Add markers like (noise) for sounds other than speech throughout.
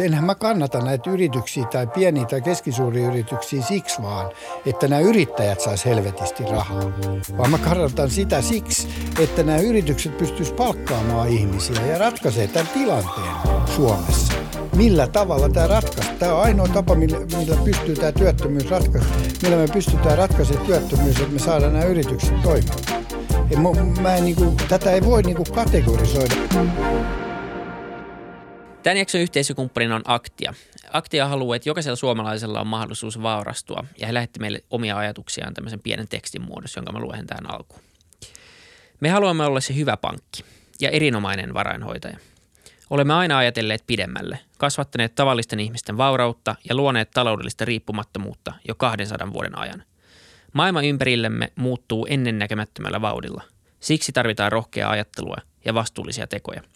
Enhän mä kannata näitä yrityksiä tai pieniä tai keskisuuria yrityksiä siksi vaan, että nämä yrittäjät sais helvetisti rahaa. Vaan mä kannatan sitä siksi, että nämä yritykset pystyis palkkaamaan ihmisiä ja ratkaisee tämän tilanteen Suomessa. Millä tavalla tämä ratkaistaan? Tämä on ainoa tapa, millä, millä pystyy tämä työttömyys ratkaista. Millä me pystytään ratkaisemaan työttömyys, että me saadaan nämä yritykset toimimaan. mä, mä en, niin kuin, tätä ei voi niin kuin kategorisoida. Tämän jakson yhteisökumppanina on Aktia. Aktia haluaa, että jokaisella suomalaisella on mahdollisuus vaurastua ja he lähetti meille omia ajatuksiaan tämmöisen pienen tekstin muodossa, jonka mä luen tähän alkuun. Me haluamme olla se hyvä pankki ja erinomainen varainhoitaja. Olemme aina ajatelleet pidemmälle, kasvattaneet tavallisten ihmisten vaurautta ja luoneet taloudellista riippumattomuutta jo 200 vuoden ajan. Maailma ympärillemme muuttuu ennennäkemättömällä vauhdilla. Siksi tarvitaan rohkeaa ajattelua ja vastuullisia tekoja –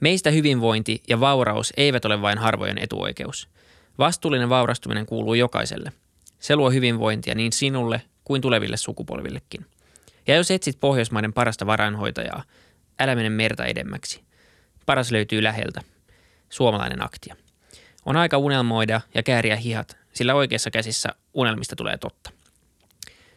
Meistä hyvinvointi ja vauraus eivät ole vain harvojen etuoikeus. Vastuullinen vaurastuminen kuuluu jokaiselle. Se luo hyvinvointia niin sinulle kuin tuleville sukupolvillekin. Ja jos etsit Pohjoismaiden parasta varainhoitajaa, älä mene merta edemmäksi. Paras löytyy läheltä. Suomalainen aktia. On aika unelmoida ja kääriä hihat, sillä oikeassa käsissä unelmista tulee totta.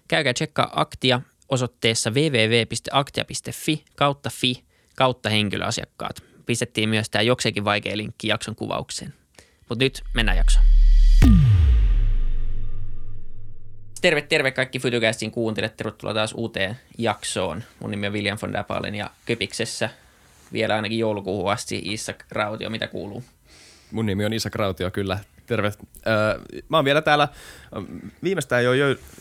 Käykää tsekkaa aktia osoitteessa www.aktia.fi kautta fi kautta henkilöasiakkaat pistettiin myös tämä jokseenkin vaikea linkki jakson kuvaukseen. Mutta nyt mennään jaksoon. Terve, terve kaikki Fytycastin kuuntelijat. Tervetuloa taas uuteen jaksoon. Mun nimi on William von Dapalen ja Köpiksessä vielä ainakin joulukuuhun asti Isak Rautio. Mitä kuuluu? Mun nimi on Isak Rautio, kyllä terve. Mä oon vielä täällä viimeistään jo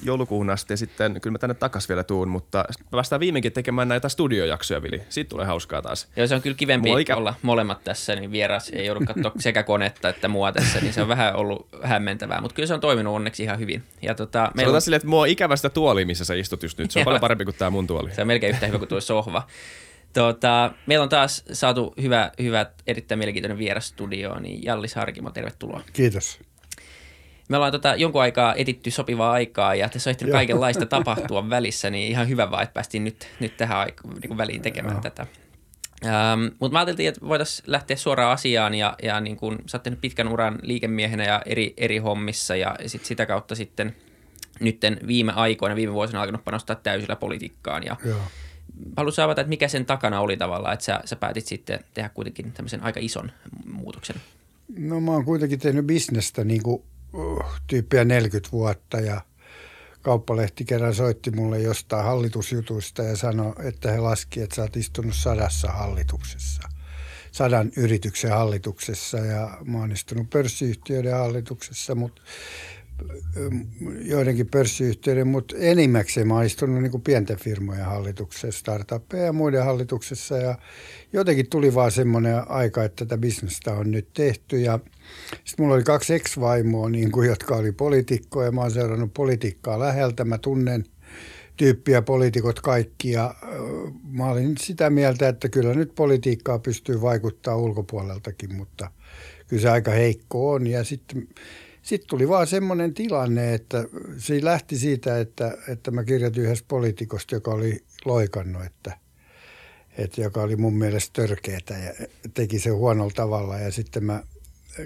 joulukuun asti ja sitten kyllä mä tänne takas vielä tuun, mutta mä päästään viimeinkin tekemään näitä studiojaksoja, Vili. Siitä tulee hauskaa taas. Joo, se on kyllä kivempi ikä... olla molemmat tässä, niin vieras ei joudu katsoa sekä konetta että mua tässä, niin se on vähän ollut hämmentävää, mutta kyllä se on toiminut onneksi ihan hyvin. Ja tota, meillä on... silleen, että mua on ikävästä tuoli, missä sä istut just nyt. Se on paljon parempi kuin tämä mun tuoli. Se on melkein yhtä hyvä kuin tuo sohva. Tota, meillä on taas saatu hyvä, hyvä erittäin mielenkiintoinen vieras studio, niin Jallis Harkimo, tervetuloa. Kiitos. Me ollaan tota jonkun aikaa etitty sopivaa aikaa ja tässä on ehtinyt kaikenlaista tapahtua (laughs) välissä, niin ihan hyvä vaan, että päästiin nyt, nyt tähän aika, niin väliin tekemään Joo. tätä. Ähm, Mutta mä ajattelin, että voitaisiin lähteä suoraan asiaan ja, ja niin kun, sä oot tehnyt pitkän uran liikemiehenä ja eri, eri hommissa ja sit sitä kautta sitten nytten viime aikoina, viime vuosina alkanut panostaa täysillä politiikkaan ja Joo haluaisin avata, että mikä sen takana oli tavallaan, että sä, sä päätit sitten tehdä kuitenkin tämmöisen aika ison muutoksen? No mä oon kuitenkin tehnyt bisnestä niin kuin uh, tyyppiä 40 vuotta ja kauppalehti kerran soitti mulle jostain hallitusjutuista ja sanoi, että he laski, että sä oot istunut sadassa hallituksessa sadan yrityksen hallituksessa ja mä oon istunut pörssiyhtiöiden hallituksessa, mutta joidenkin pörssiyhtiöiden, mutta enimmäkseen mä oon istunut niin kuin pienten firmojen hallituksessa, startuppeja ja muiden hallituksessa ja jotenkin tuli vaan semmoinen aika, että tätä bisnestä on nyt tehty ja sitten mulla oli kaksi ex-vaimoa, niin kuin, jotka oli poliitikkoja. Mä oon seurannut politiikkaa läheltä. Mä tunnen tyyppiä poliitikot kaikki ja mä olin sitä mieltä, että kyllä nyt politiikkaa pystyy vaikuttaa ulkopuoleltakin, mutta kyllä se aika heikko on. Ja sitten sitten tuli vaan semmoinen tilanne, että se lähti siitä, että, että mä kirjoitin yhdessä poliitikosta, joka oli loikannut, että, että joka oli mun mielestä törkeetä ja teki se huonolla tavalla. Ja sitten mä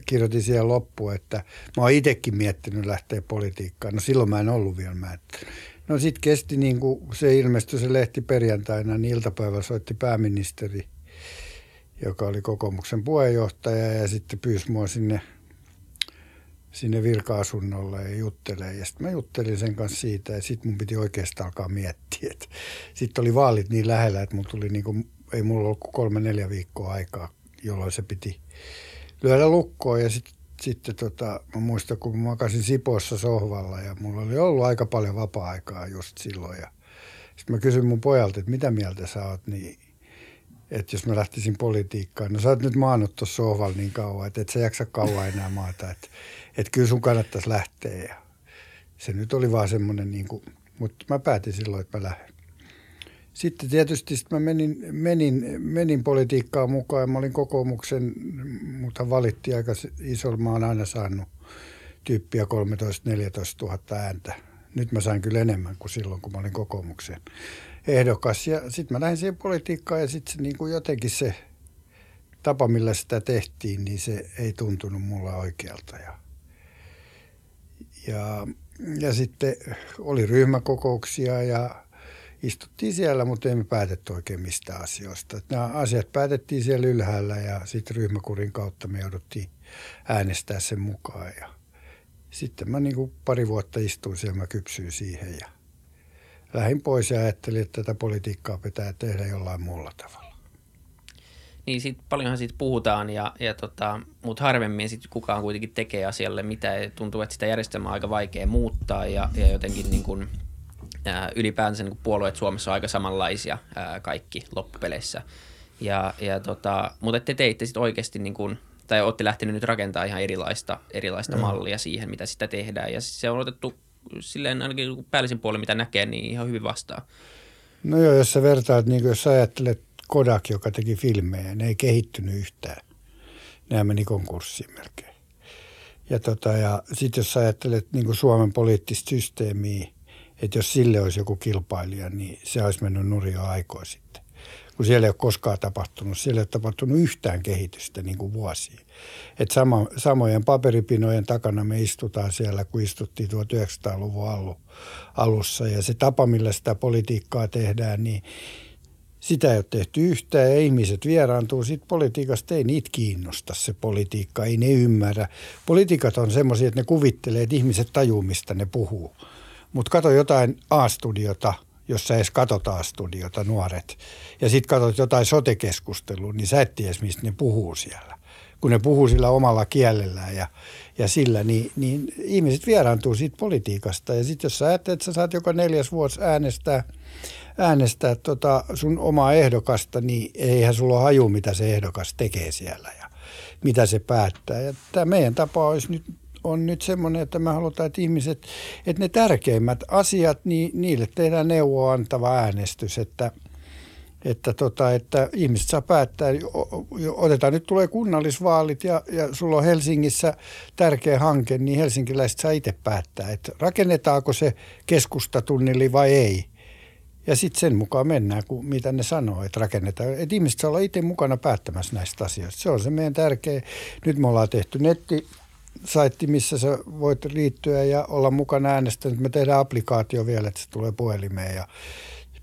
kirjoitin siihen loppuun, että mä oon itsekin miettinyt lähteä politiikkaan. No silloin mä en ollut vielä. Mä, no sitten kesti niin kuin se ilmestyi se lehti perjantaina, niin iltapäivällä soitti pääministeri, joka oli kokoomuksen puheenjohtaja ja sitten pyysi mua sinne – sinne virka-asunnolle ja juttelee. Ja sitten mä juttelin sen kanssa siitä ja sitten mun piti oikeastaan alkaa miettiä. Sitten oli vaalit niin lähellä, että mulla tuli niinku, ei mulla ollut kolme neljä viikkoa aikaa, jolloin se piti lyödä lukkoon. Ja sitten sitten tota, mä muistan, kun mä makasin Sipossa sohvalla ja mulla oli ollut aika paljon vapaa-aikaa just silloin. Ja sitten mä kysyin mun pojalta, että mitä mieltä sä oot, niin että jos mä lähtisin politiikkaan. No sä oot nyt maannut tuossa sohvalla niin kauan, että et sä jaksa kauan enää maata. Että että kyllä sun kannattaisi lähteä. Ja se nyt oli vaan semmoinen, niin kuin, mutta mä päätin silloin, että mä lähden. Sitten tietysti sit mä menin, menin, menin politiikkaan mukaan ja mä olin kokoomuksen, mutta valittiin aika iso, mä oon aina saanut tyyppiä 13-14 000 ääntä. Nyt mä sain kyllä enemmän kuin silloin, kun mä olin kokoomuksen ehdokas. Ja sitten mä lähdin siihen politiikkaan ja sitten niin kuin jotenkin se tapa, millä sitä tehtiin, niin se ei tuntunut mulla oikealta. Ja, ja, ja sitten oli ryhmäkokouksia ja istuttiin siellä, mutta emme päätetty oikein mistä asioista. Nämä asiat päätettiin siellä ylhäällä ja sitten ryhmäkurin kautta me jouduttiin äänestää sen mukaan. Ja sitten mä niin pari vuotta istuin siellä, mä kypsyin siihen ja lähdin pois ja ajattelin, että tätä politiikkaa pitää tehdä jollain muulla tavalla. Niin sit, paljonhan siitä puhutaan, ja, ja tota, mutta harvemmin sit kukaan kuitenkin tekee asialle mitä. Tuntuu, että sitä järjestelmää on aika vaikea muuttaa ja, ja jotenkin niin kuin, ää, ylipäänsä niin kuin puolueet Suomessa on aika samanlaisia ää, kaikki loppupeleissä. Ja, ja tota, mutta te teitte sitten oikeasti niin kuin, tai olette lähtenyt nyt rakentamaan ihan erilaista, erilaista mallia siihen, mitä sitä tehdään. Ja se on otettu silleen ainakin päällisin puolin, mitä näkee, niin ihan hyvin vastaan. No joo, jos sä vertaat, niin jos sä ajattelet Kodak, joka teki filmejä, ne ei kehittynyt yhtään. Nämä meni konkurssiin melkein. Ja, tota, ja sitten jos ajattelet niin kuin Suomen poliittista systeemiä, että jos sille olisi joku kilpailija, niin se olisi mennyt nurin aikoja sitten kun siellä ei ole koskaan tapahtunut. Siellä ei ole tapahtunut yhtään kehitystä niin kuin vuosiin. Et sama, samojen paperipinojen takana me istutaan siellä, kun istuttiin 1900-luvun allu, alussa. Ja se tapa, millä sitä politiikkaa tehdään, niin sitä ei ole tehty yhtään ja ihmiset vieraantuu siitä politiikasta. Ei niitä kiinnosta se politiikka, ei ne ymmärrä. Politiikat on semmoisia, että ne kuvittelee, että ihmiset tajuu, mistä ne puhuu. Mutta kato jotain A-studiota – jos sä edes katsotaan studiota nuoret, ja sitten katsot jotain sotekeskustelua, niin sä et tiedä, mistä ne puhuu siellä. Kun ne puhuu sillä omalla kielellään ja, ja sillä, niin, niin ihmiset vieraantuu siitä politiikasta. Ja sitten jos sä ajattelet, että sä saat joka neljäs vuosi äänestää, äänestää tota sun omaa ehdokasta, niin eihän sulla haju, mitä se ehdokas tekee siellä ja mitä se päättää. Ja tämä meidän tapa olisi nyt on nyt semmoinen, että me halutaan, että ihmiset, että ne tärkeimmät asiat, niin niille tehdään neuvoa antava äänestys, että, että, tota, että ihmiset saa päättää. Otetaan nyt tulee kunnallisvaalit ja, ja sulla on Helsingissä tärkeä hanke, niin helsinkiläiset saa itse päättää, että rakennetaanko se keskustatunnili vai ei. Ja sitten sen mukaan mennään, kun mitä ne sanoo, että rakennetaan. Että ihmiset saa olla itse mukana päättämässä näistä asioista. Se on se meidän tärkeä. Nyt me ollaan tehty netti saitti, missä sä voit liittyä ja olla mukana äänestänyt. Me tehdään applikaatio vielä, että se tulee puhelimeen ja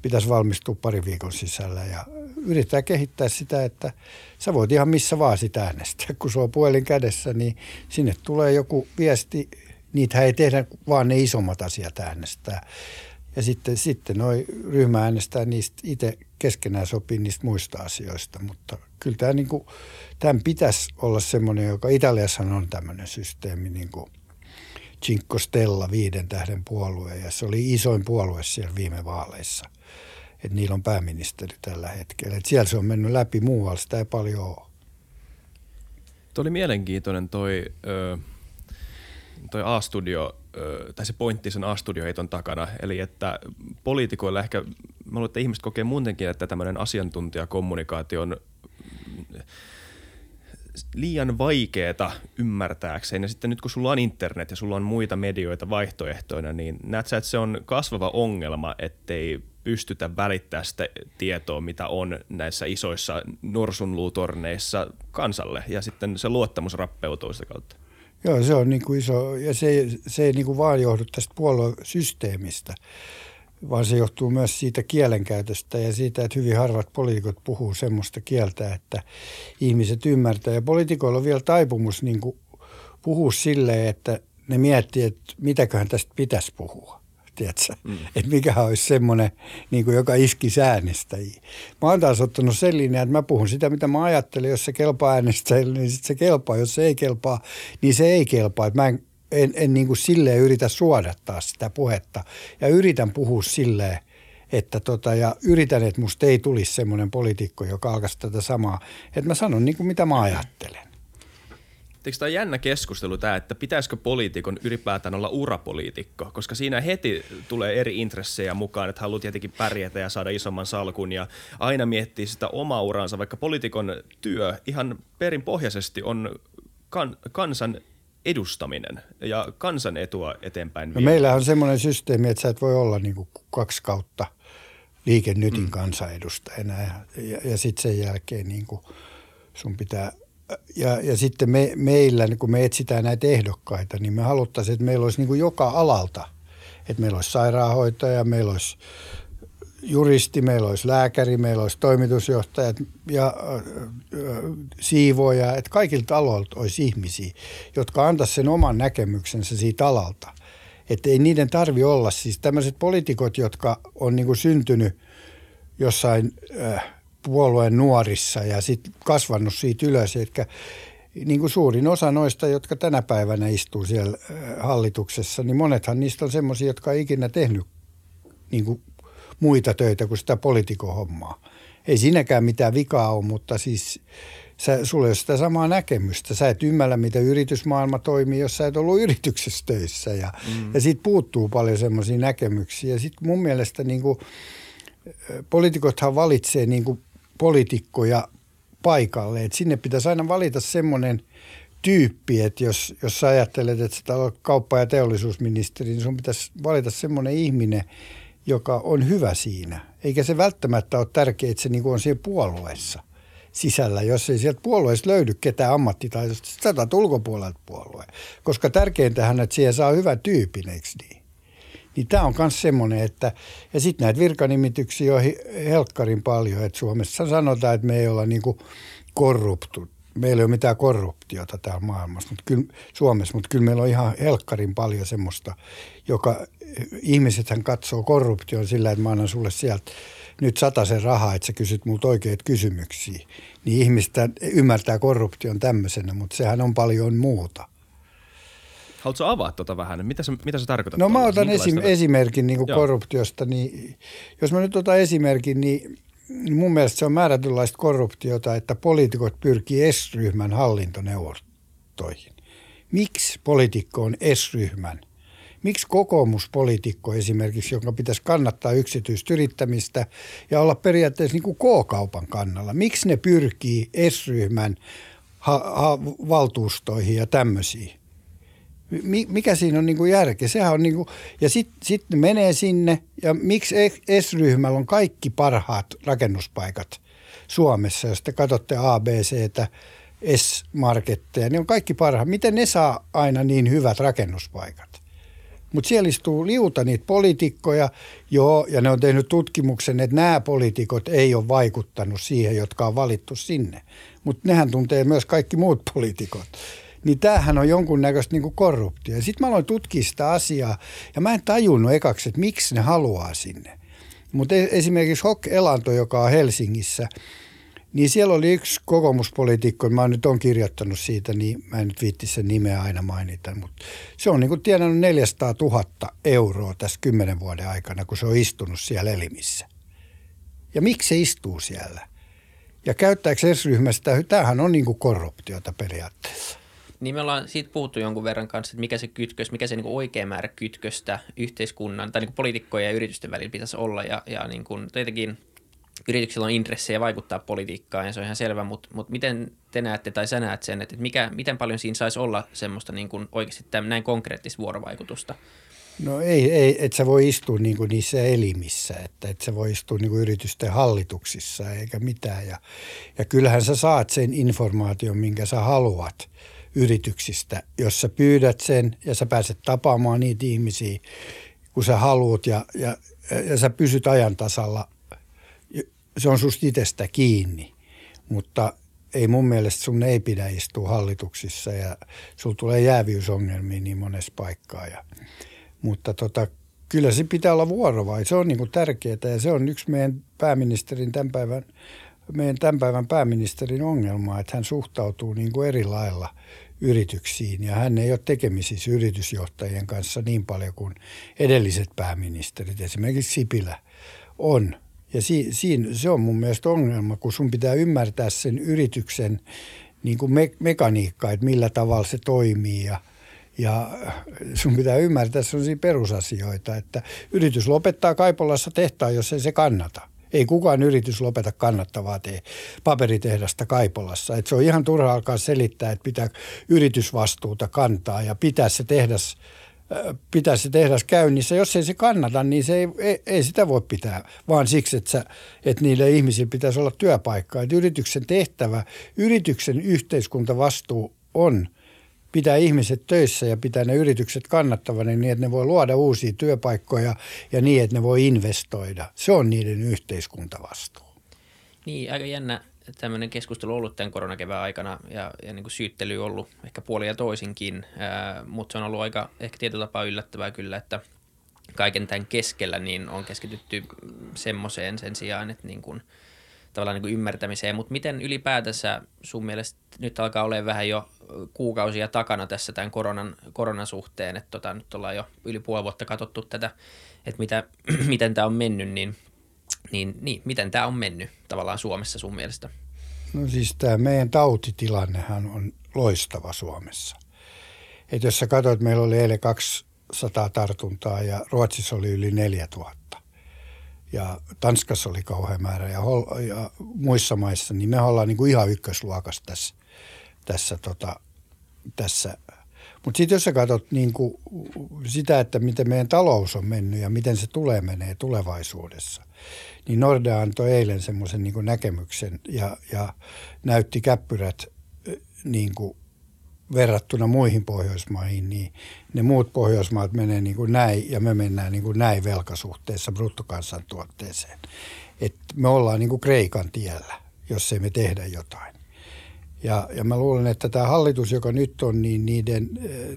pitäisi valmistua pari viikon sisällä. Ja yritetään kehittää sitä, että sä voit ihan missä vaan sitä äänestää. Kun sulla on puhelin kädessä, niin sinne tulee joku viesti. Niitä ei tehdä vaan ne isommat asiat äänestää. Ja sitten, sitten noi ryhmä äänestää niistä itse keskenään sopii niistä muista asioista. Mutta kyllä tämä niin kuin, pitäisi olla semmoinen, joka Italiassa on tämmöinen systeemi niin kuin Cinque Stella, viiden tähden puolue, ja se oli isoin puolue siellä viime vaaleissa. Että niillä on pääministeri tällä hetkellä. Et siellä se on mennyt läpi muualla, sitä ei paljon ole. Tuo oli mielenkiintoinen toi, toi A-studio, tai se pointti sen A-studioheiton takana, eli että poliitikoilla ehkä, mä luulen, että ihmiset kokee muutenkin, että tämmöinen asiantuntijakommunikaatio on liian vaikeeta ymmärtääkseen. Ja sitten nyt kun sulla on internet ja sulla on muita medioita vaihtoehtoina, niin näet sä, että se on kasvava ongelma, ettei pystytä välittämään sitä tietoa, mitä on näissä isoissa norsunluutorneissa kansalle. Ja sitten se luottamus rappeutuu sitä kautta. Joo, se on niin kuin iso, ja se, se ei niin kuin vaan johdu tästä puoluesysteemistä vaan se johtuu myös siitä kielenkäytöstä ja siitä, että hyvin harvat poliitikot puhuu semmoista kieltä, että ihmiset ymmärtää. Ja poliitikoilla on vielä taipumus niin kuin puhua silleen, että ne miettii, että mitäköhän tästä pitäisi puhua. Tiedätkö? Mm. Että mikä olisi semmoinen, niin kuin joka iski äänestäjiä. Mä oon taas ottanut sen linjan, että mä puhun sitä, mitä mä ajattelen. Jos se kelpaa äänestäjille, niin sitten se kelpaa. Jos se ei kelpaa, niin se ei kelpaa. Että mä en en, en niin kuin silleen yritä suodattaa sitä puhetta ja yritän puhua silleen, että tota, ja yritän, että musta ei tulisi semmoinen poliitikko, joka alkaisi tätä samaa, että mä sanon niin kuin mitä mä ajattelen. Eikö tämä jännä keskustelu tämä, että pitäisikö poliitikon ylipäätään olla urapoliitikko, koska siinä heti tulee eri intressejä mukaan, että haluaa tietenkin pärjätä ja saada isomman salkun ja aina miettii sitä omaa uransa, vaikka poliitikon työ ihan perinpohjaisesti on kan, kansan edustaminen ja kansan etua eteenpäin. No meillä on semmoinen systeemi, että sä et voi olla niin kaksi kautta liikennytin mm. kansanedustajana ja, ja, ja sitten sen jälkeen niin kuin sun pitää ja, ja sitten me, meillä, kun me etsitään näitä ehdokkaita, niin me haluttaisiin, että meillä olisi niin kuin joka alalta, että meillä olisi sairaanhoitaja, meillä olisi juristi, meillä olisi lääkäri, meillä olisi toimitusjohtajat ja äh, siivoja, että kaikilta aloilta olisi ihmisiä, jotka antaisivat sen oman näkemyksensä siitä alalta. Että ei niiden tarvi olla siis tämmöiset poliitikot, jotka on niin kuin syntynyt jossain äh, puolueen nuorissa ja sitten kasvanut siitä ylös, että niin kuin suurin osa noista, jotka tänä päivänä istuu siellä äh, hallituksessa, niin monethan niistä on semmoisia, jotka ei ikinä tehnyt niin kuin muita töitä kuin sitä poliitikohommaa. Ei siinäkään mitään vikaa ole, mutta siis sä, sulla ei ole sitä samaa näkemystä. Sä et ymmärrä, miten yritysmaailma toimii, jos sä et ollut yrityksessä töissä. Ja, mm. ja siitä puuttuu paljon semmoisia näkemyksiä. Ja sitten mun mielestä niin kuin, poliitikothan valitsee niin kuin poliitikkoja paikalle. Et sinne pitäisi aina valita semmoinen tyyppi, että jos, jos sä ajattelet, että sä olet kauppa- ja teollisuusministeri, niin sun pitäisi valita semmoinen ihminen, joka on hyvä siinä. Eikä se välttämättä ole tärkeää, että se niin on siellä puolueessa sisällä, jos ei sieltä puolueessa löydy ketään ammattitaitoista, sä ulkopuolelta puolueen. Koska tärkeintähän, että siihen saa hyvän tyypin, eikö niin? Niin tämä on myös semmoinen, että ja sitten näitä virkanimityksiä on helkkarin paljon, että Suomessa sanotaan, että me ei olla niinku korruptu. Meillä ei ole mitään korruptiota täällä maailmassa, mutta kyllä, Suomessa, mutta kyllä meillä on ihan helkkarin paljon semmoista, joka ihmisethän katsoo korruption sillä, että mä annan sulle sieltä nyt sen rahaa, että sä kysyt multa oikeat kysymyksiä. Niin ihmistä ymmärtää korruption tämmöisenä, mutta sehän on paljon muuta. Haluatko avaa tuota vähän? Mitä se, mitä se tarkoittaa? No mä otan esim, esimerkin niin korruptiosta. Niin, jos mä nyt otan esimerkin, niin mun mielestä se on määrätynlaista korruptiota, että poliitikot pyrkii S-ryhmän hallintoneuvostoihin. Miksi poliitikko on S-ryhmän? Miksi kokoomuspoliitikko esimerkiksi, joka pitäisi kannattaa yksityistä yrittämistä ja olla periaatteessa niin kuin K-kaupan kannalla, miksi ne pyrkii S-ryhmän ha- ha- valtuustoihin ja tämmöisiin? Mikä siinä on niin kuin järkeä? Sehän on niin kuin, ja sitten sit ne menee sinne ja miksi S-ryhmällä on kaikki parhaat rakennuspaikat Suomessa, jos te katsotte ABCtä, S-marketteja, ne on kaikki parhaat. Miten ne saa aina niin hyvät rakennuspaikat? Mutta siellä istuu liuta niitä poliitikkoja, joo, ja ne on tehnyt tutkimuksen, että nämä poliitikot ei ole vaikuttanut siihen, jotka on valittu sinne. Mutta nehän tuntee myös kaikki muut poliitikot niin tämähän on jonkunnäköistä niin korruptio. Sitten mä aloin tutkia sitä asiaa ja mä en tajunnut ekaksi, että miksi ne haluaa sinne. Mutta e- esimerkiksi Hok Elanto, joka on Helsingissä, niin siellä oli yksi kokoomuspoliitikko, mä nyt on kirjoittanut siitä, niin mä en nyt viitti sen nimeä aina mainita, mutta se on niin kuin tienannut 400 000 euroa tässä kymmenen vuoden aikana, kun se on istunut siellä elimissä. Ja miksi se istuu siellä? Ja käyttääkö S-ryhmästä, tämähän on niin kuin korruptiota periaatteessa. Niin me ollaan siitä puhuttu jonkun verran kanssa, että mikä se kytkös, mikä se niin kuin oikea määrä kytköstä yhteiskunnan tai niin kuin poliitikkojen ja yritysten välillä pitäisi olla. Ja, ja niin kuin, tietenkin yrityksillä on intressejä vaikuttaa politiikkaan ja se on ihan selvä, mutta, mutta miten te näette tai sä näet sen, että mikä, miten paljon siinä saisi olla semmoista niin kuin oikeasti tämän, näin konkreettista vuorovaikutusta? No ei, ei että sä voi istua niin kuin niissä elimissä, että et sä voi istua niin kuin yritysten hallituksissa eikä mitään. Ja, ja kyllähän sä saat sen informaation, minkä sä haluat – yrityksistä, jos sä pyydät sen ja sä pääset tapaamaan niitä ihmisiä, kun sä haluat ja, ja, ja sä pysyt ajan tasalla. Se on susta itsestä kiinni, mutta ei mun mielestä sun ei pidä istua hallituksissa ja sulla tulee jäävyysongelmia niin monessa paikkaa. Ja, mutta tota, kyllä se pitää olla vuorovai. Se on niin tärkeää ja se on yksi meidän pääministerin tämän päivän, meidän tämän päivän pääministerin ongelma, että hän suhtautuu niin kuin eri lailla – yrityksiin ja hän ei ole tekemisissä yritysjohtajien kanssa niin paljon kuin edelliset pääministerit, esimerkiksi Sipilä, on. Ja si, siinä, se on mun mielestä ongelma, kun sun pitää ymmärtää sen yrityksen niin kuin me, mekaniikka, että millä tavalla se toimii ja, ja sun pitää ymmärtää sellaisia perusasioita, että yritys lopettaa Kaipolassa tehtaan, jos ei se kannata. Ei kukaan yritys lopeta kannattavaa tee paperitehdasta Kaipolassa. Et se on ihan turha alkaa selittää, että pitää yritysvastuuta kantaa ja pitää se tehdas pitää se tehdas käynnissä. Jos ei se kannata, niin se ei, ei, ei sitä voi pitää, vaan siksi, että, sä, että niille ihmisille pitäisi olla työpaikkaa. Yrityksen tehtävä, yrityksen yhteiskuntavastuu on pitää ihmiset töissä ja pitää ne yritykset kannattavana niin, että ne voi luoda uusia työpaikkoja ja niin, että ne voi investoida. Se on niiden yhteiskuntavastuu. Niin, aika jännä tämmöinen keskustelu ollut tämän koronakevään aikana ja, ja niin kuin syyttely ollut ehkä puoli ja toisinkin, ää, mutta se on ollut aika ehkä tietyllä tapaa yllättävää kyllä, että kaiken tämän keskellä niin on keskitytty semmoiseen sen sijaan, että niin kuin, tavallaan niin ymmärtämiseen, mutta miten ylipäätänsä sun mielestä nyt alkaa olla vähän jo kuukausia takana tässä tämän koronan, koronan suhteen, että tota, nyt ollaan jo yli puoli vuotta katsottu tätä, että mitä, (clears throat) miten tämä on mennyt, niin niin, niin miten tämä on mennyt tavallaan Suomessa sun mielestä? No siis tämä meidän tautitilannehan on loistava Suomessa. Et jos sä katsoit, meillä oli eilen 200 tartuntaa ja Ruotsissa oli yli 4000. Ja Tanskassa oli kauhean määrä. Ja, hol- ja muissa maissa, niin me ollaan niin kuin ihan ykkösluokassa tässä, tässä, tota, tässä. Mutta sitten jos sä katsot niin kuin sitä, että miten meidän talous on mennyt ja miten se tulee menee tulevaisuudessa, niin Nordea antoi eilen semmoisen niin näkemyksen ja, ja näytti käppyrät niin kuin verrattuna muihin Pohjoismaihin, niin ne muut Pohjoismaat menee niin kuin näin ja me mennään niin kuin näin velkasuhteessa bruttokansantuotteeseen. Et me ollaan niin kuin Kreikan tiellä, jos ei me tehdä jotain. Ja, ja mä luulen, että tämä hallitus, joka nyt on, niin niiden,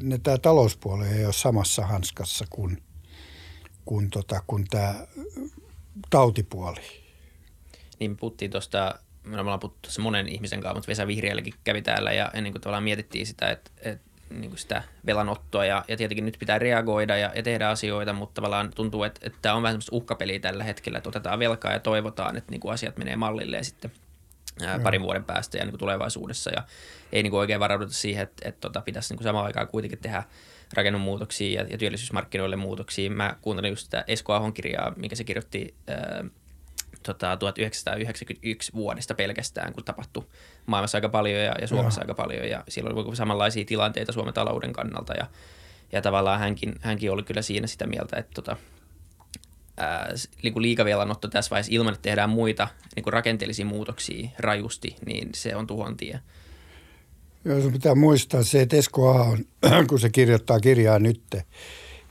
ne, tämä talouspuoli ei ole samassa hanskassa kuin, kuin, tota, kuin tämä tautipuoli. Niin puhuttiin tuosta, me ollaan puhuttu monen ihmisen kanssa, mutta Vesa Vihriälläkin kävi täällä ja ennen kuin tavallaan mietittiin sitä, että, että niin kuin sitä velanottoa ja, ja tietenkin nyt pitää reagoida ja, ja tehdä asioita, mutta tavallaan tuntuu, että, että tämä on vähän semmoista uhkapeliä tällä hetkellä, että otetaan velkaa ja toivotaan, että niin kuin asiat menee mallille ja sitten – ää, parin vuoden päästä ja niin kuin tulevaisuudessa. Ja ei niin kuin oikein varauduta siihen, että, että tota, pitäisi niin kuin samaan aikaan kuitenkin tehdä rakennemuutoksia ja, ja työllisyysmarkkinoille muutoksia. Mä kuuntelin just sitä Esko Ahon kirjaa, minkä se kirjoitti ää, tota, 1991 vuodesta pelkästään, kun tapahtui maailmassa aika paljon ja, ja Suomessa Joo. aika paljon. Ja silloin oli samanlaisia tilanteita Suomen talouden kannalta. Ja, ja tavallaan hänkin, hänkin oli kyllä siinä sitä mieltä, että tota, ää, niin liikavelanotto tässä vaiheessa ilman, että tehdään muita niin kuin rakenteellisia muutoksia rajusti, niin se on tuhon tie. Joo, pitää muistaa se, että Esko on, (clears throat) kun se kirjoittaa kirjaa nytte,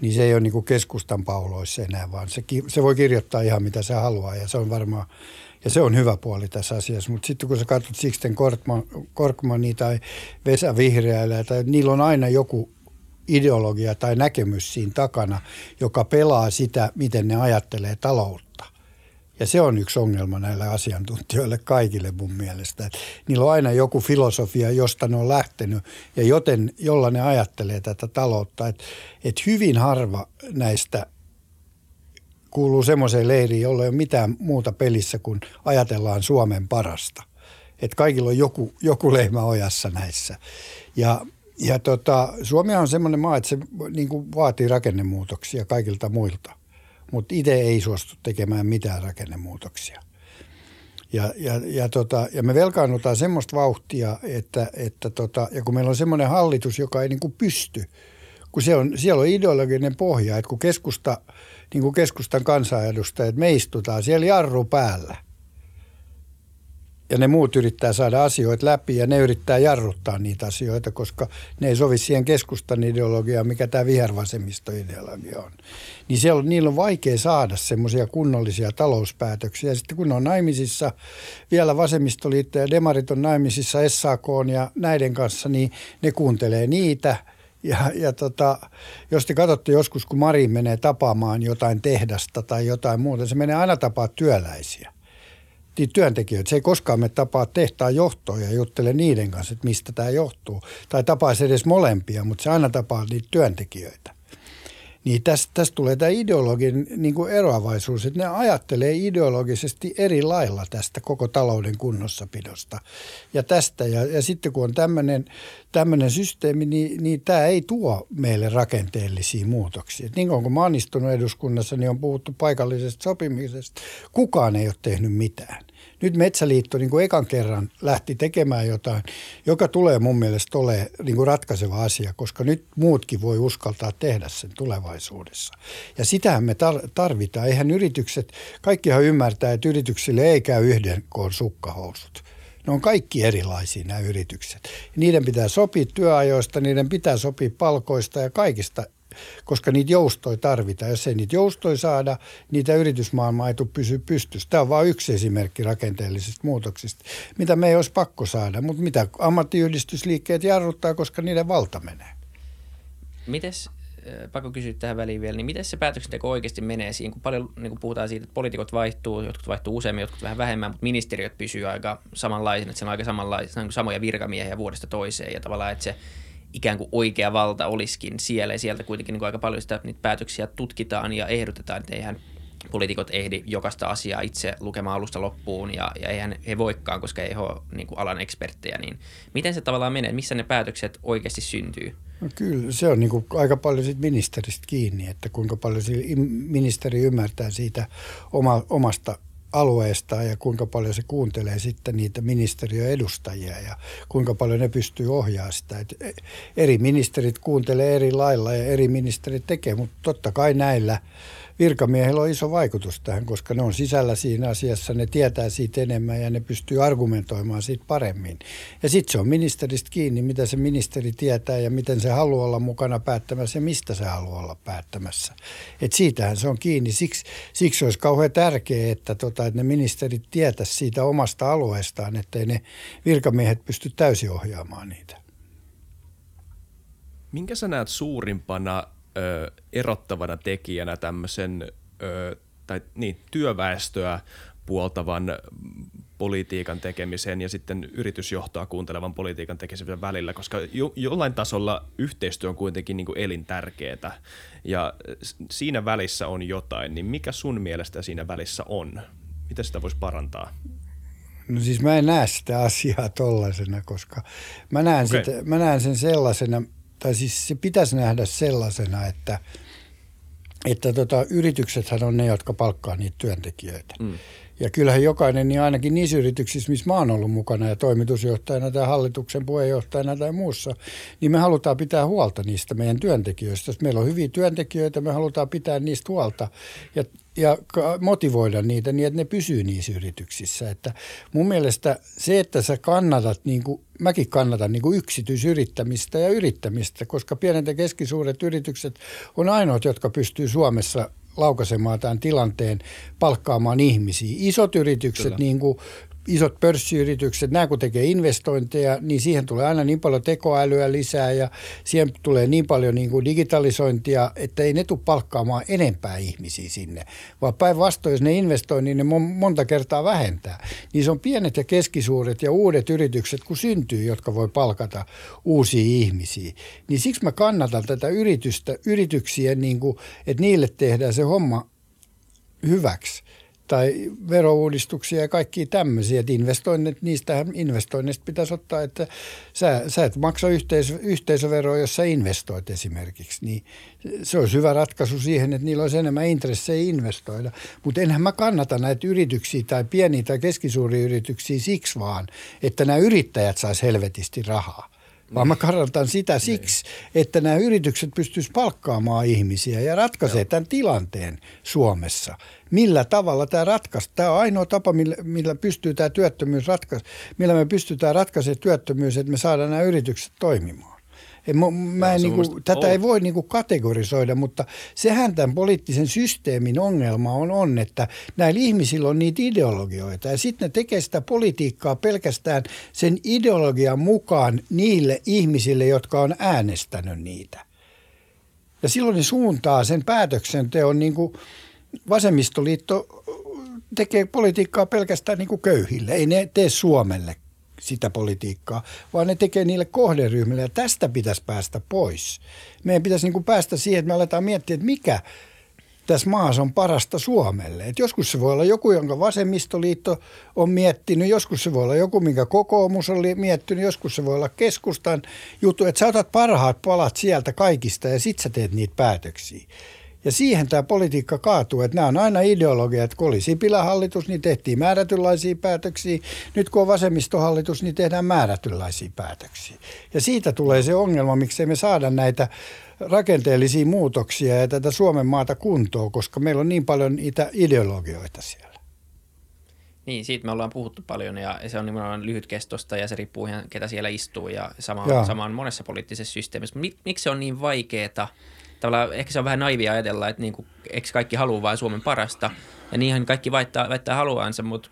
niin se ei ole niin keskustan pauloissa enää, vaan se, se voi kirjoittaa ihan mitä se haluaa ja se on varmaan, ja se on hyvä puoli tässä asiassa. Mutta sitten kun sä katsot Sixten Korkman, Korkmania tai Vesa Vihreällä, tai niillä on aina joku ideologia tai näkemys siinä takana, joka pelaa sitä, miten ne ajattelee taloutta. Ja se on yksi ongelma näille asiantuntijoille kaikille mun mielestä. Että niillä on aina joku filosofia, josta ne on lähtenyt ja joten, jolla ne ajattelee tätä taloutta. Että et hyvin harva näistä kuuluu semmoiseen leiriin, jolla ei ole mitään muuta pelissä kuin ajatellaan Suomen parasta. Että kaikilla on joku, joku lehmä ojassa näissä. Ja ja tota, Suomi on semmoinen maa, että se niin kuin vaatii rakennemuutoksia kaikilta muilta, mutta itse ei suostu tekemään mitään rakennemuutoksia. Ja, ja, ja, tota, ja me velkaannutaan semmoista vauhtia, että, että tota, ja kun meillä on semmoinen hallitus, joka ei niin kuin pysty, kun se on, siellä on ideologinen pohja, että kun keskusta, niin kuin keskustan kansanedustajat, me istutaan siellä jarru päällä, ja ne muut yrittää saada asioita läpi ja ne yrittää jarruttaa niitä asioita, koska ne ei sovi siihen keskustan ideologiaan, mikä tämä vihervasemmistoideologia on. Niin siellä, niillä on vaikea saada semmoisia kunnollisia talouspäätöksiä. Ja sitten kun on naimisissa, vielä vasemmistoliitto ja demarit on naimisissa SAK ja näiden kanssa, niin ne kuuntelee niitä – ja, ja tota, jos te katsotte joskus, kun Mari menee tapaamaan jotain tehdasta tai jotain muuta, se menee aina tapaa työläisiä niitä työntekijöitä. Se ei koskaan me tapaa tehtaan johtoa ja juttele niiden kanssa, että mistä tämä johtuu. Tai tapaisi edes molempia, mutta se aina tapaa niitä työntekijöitä. Niin tästä, tästä tulee tämä ideologin niin kuin eroavaisuus, että ne ajattelee ideologisesti eri lailla tästä koko talouden kunnossapidosta ja tästä. Ja, ja sitten kun on tämmöinen systeemi, niin, niin tämä ei tuo meille rakenteellisia muutoksia. Et niin kuin mä oon istunut eduskunnassa, niin on puhuttu paikallisesta sopimisesta. Kukaan ei ole tehnyt mitään. Nyt Metsäliitto niin kuin ekan kerran lähti tekemään jotain, joka tulee mun mielestä ole niin kuin ratkaiseva asia, koska nyt muutkin voi uskaltaa tehdä sen tulevaisuudessa. Ja sitähän me tarvitaan. Eihän yritykset, kaikkihan ymmärtää, että yrityksille ei käy yhden koon sukkahousut. Ne on kaikki erilaisia nämä yritykset. Niiden pitää sopia työajoista, niiden pitää sopia palkoista ja kaikista koska niitä joustoja tarvitaan. Jos ei niitä joustoja saada, niitä yritysmaailmaa ei tule pysyä pystyssä. Tämä on vain yksi esimerkki rakenteellisista muutoksista, mitä me ei olisi pakko saada, mutta mitä ammattiyhdistysliikkeet jarruttaa, koska niiden valta menee. Mites äh, pakko kysyä tähän väliin vielä, niin miten se päätöksenteko oikeasti menee siinä, kun paljon niin kun puhutaan siitä, että poliitikot vaihtuu, jotkut vaihtuu useammin, jotkut vähän vähemmän, mutta ministeriöt pysyy aika samanlaisina, että siellä on aika samanlaisia, niin samoja virkamiehiä vuodesta toiseen ja tavallaan, että se ikään kuin oikea valta olisikin siellä. Ja sieltä kuitenkin niin kuin aika paljon sitä, niitä päätöksiä tutkitaan ja ehdotetaan, että eihän poliitikot ehdi jokaista asiaa itse lukemaan alusta loppuun ja, ja eihän he voikaan, koska ei ole niin kuin alan eksperttejä, niin miten se tavallaan menee, missä ne päätökset oikeasti syntyy? No kyllä, se on niin kuin aika paljon siitä ministeristä kiinni, että kuinka paljon ministeri ymmärtää siitä oma, omasta alueesta ja kuinka paljon se kuuntelee sitten niitä ministeriöedustajia ja kuinka paljon ne pystyy ohjaamaan sitä. Et eri ministerit kuuntelee eri lailla ja eri ministerit tekee, mutta totta kai näillä – virkamiehillä on iso vaikutus tähän, koska ne on sisällä siinä asiassa, ne tietää siitä enemmän ja ne pystyy argumentoimaan siitä paremmin. Ja sitten se on ministeristä kiinni, mitä se ministeri tietää ja miten se haluaa olla mukana päättämässä ja mistä se haluaa olla päättämässä. Et siitähän se on kiinni. Siksi, siksi olisi kauhean tärkeää, että, tota, että ne ministerit tietäisi siitä omasta alueestaan, ettei ne virkamiehet pysty täysin ohjaamaan niitä. Minkä sä näet suurimpana ö, erottavana tekijänä tämmöisen ö, tai niin, työväestöä puoltavan politiikan tekemisen ja sitten yritysjohtoa kuuntelevan politiikan tekemisen välillä, koska jo, jollain tasolla yhteistyö on kuitenkin niin kuin elintärkeää ja siinä välissä on jotain, niin mikä sun mielestä siinä välissä on? Miten sitä voisi parantaa? No siis mä en näe sitä asiaa tollaisena, koska mä näen, okay. sitä, mä näen sen sellaisena, tai siis se pitäisi nähdä sellaisena, että, että tota, yrityksethän on ne, jotka palkkaa niitä työntekijöitä. Mm. Ja kyllähän jokainen, niin ainakin niissä yrityksissä, missä mä oon ollut mukana ja toimitusjohtajana tai hallituksen puheenjohtajana tai muussa, niin me halutaan pitää huolta niistä meidän työntekijöistä. Jos meillä on hyviä työntekijöitä, me halutaan pitää niistä huolta ja, ja motivoida niitä niin, että ne pysyy niissä yrityksissä. Että mun mielestä se, että sä kannatat, niin kuin, mäkin kannatan niin kuin yksityisyrittämistä ja yrittämistä, koska pienet ja keskisuuret yritykset on ainoat, jotka pystyy Suomessa laukaisemaan tämän tilanteen, palkkaamaan ihmisiä. Isot yritykset, niin kuin isot pörssiyritykset, nämä kun tekee investointeja, niin siihen tulee aina niin paljon tekoälyä lisää ja siihen tulee niin paljon niin kuin digitalisointia, että ei ne tule palkkaamaan enempää ihmisiä sinne. Vaan päinvastoin, jos ne investoi, niin ne monta kertaa vähentää. Se on pienet ja keskisuuret ja uudet yritykset, kun syntyy, jotka voi palkata uusia ihmisiä. Niin siksi mä kannatan tätä yritystä, yrityksiä, niin kuin, että niille tehdään se homma hyväksi tai verouudistuksia ja kaikki tämmöisiä, että investoinnit, niistä investoinnista pitäisi ottaa, että sä, sä et maksa yhteisö, yhteisöveroa, jos sä investoit esimerkiksi, niin se olisi hyvä ratkaisu siihen, että niillä olisi enemmän intressejä investoida. Mutta enhän mä kannata näitä yrityksiä tai pieniä tai keskisuuria yrityksiä siksi vaan, että nämä yrittäjät saisi helvetisti rahaa vaan mä kannatan sitä siksi, että nämä yritykset pystyisivät palkkaamaan ihmisiä ja ratkaisee tämän tilanteen Suomessa. Millä tavalla tämä ratkaisi? Tämä on ainoa tapa, millä, millä pystyy tämä työttömyys ratkaista, millä me pystytään ratkaisemaan työttömyys, että me saadaan nämä yritykset toimimaan. En, mä, mä en, niinku, tätä ei voi niinku kategorisoida, mutta sehän tämän poliittisen systeemin ongelma on, on, että näillä ihmisillä on niitä ideologioita ja sitten ne tekee sitä politiikkaa pelkästään sen ideologian mukaan niille ihmisille, jotka on äänestänyt niitä. Ja silloin ne suuntaa sen päätöksenteon niin kuin vasemmistoliitto tekee politiikkaa pelkästään niin kuin köyhille. Ei ne tee Suomelle sitä politiikkaa, vaan ne tekee niille kohderyhmille ja tästä pitäisi päästä pois. Meidän pitäisi niin kuin päästä siihen, että me aletaan miettiä, että mikä tässä maassa on parasta Suomelle. Et joskus se voi olla joku, jonka vasemmistoliitto on miettinyt, joskus se voi olla joku, minkä kokoomus on miettinyt, joskus se voi olla keskustan juttu, että sä otat parhaat palat sieltä kaikista ja sit sä teet niitä päätöksiä. Ja siihen tämä politiikka kaatuu, että nämä on aina ideologia, että kun oli Sipilän hallitus, niin tehtiin määrätynlaisia päätöksiä. Nyt kun on vasemmistohallitus, niin tehdään määrätynlaisia päätöksiä. Ja siitä tulee se ongelma, miksi me saada näitä rakenteellisia muutoksia ja tätä Suomen maata kuntoon, koska meillä on niin paljon niitä ideologioita siellä. Niin, siitä me ollaan puhuttu paljon ja se on nimenomaan lyhytkestosta ja se riippuu ihan ketä siellä istuu ja sama, sama on monessa poliittisessa systeemissä. Mik, miksi se on niin vaikeaa? Tavallaan ehkä se on vähän naivia ajatella, että niinku, eikö kaikki halua vain Suomen parasta ja niinhän kaikki väittää, väittää haluansa, mutta,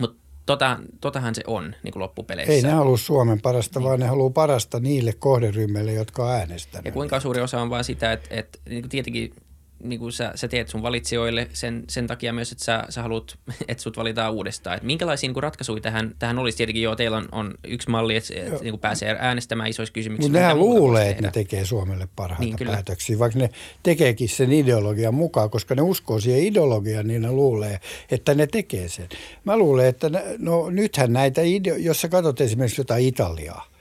mutta tota, totahan se on niin kuin loppupeleissä. Ei ne halua Suomen parasta, niin. vaan ne haluaa parasta niille kohderyhmille, jotka on äänestäneet. Ja kuinka suuri osa on vaan sitä, että, että niin kuin tietenkin niin kuin sä, sä teet sun valitsijoille sen, sen takia myös, että sä, sä haluat, (laughs) että sut valitaan uudestaan. Et minkälaisia niin kuin ratkaisuja tähän, tähän olisi? Tietenkin joo, teillä on, on yksi malli, että, että niin kuin pääsee äänestämään isoissa kysymyksissä. Mutta nehän luulee, että ne tekee Suomelle parhaita niin, päätöksiä, vaikka ne tekeekin sen ideologian mukaan, koska ne uskoo siihen ideologiaan, niin ne luulee, että ne tekee sen. Mä luulen, että ne, no nythän näitä, ideo- jos sä katsot esimerkiksi jotain Italiaa,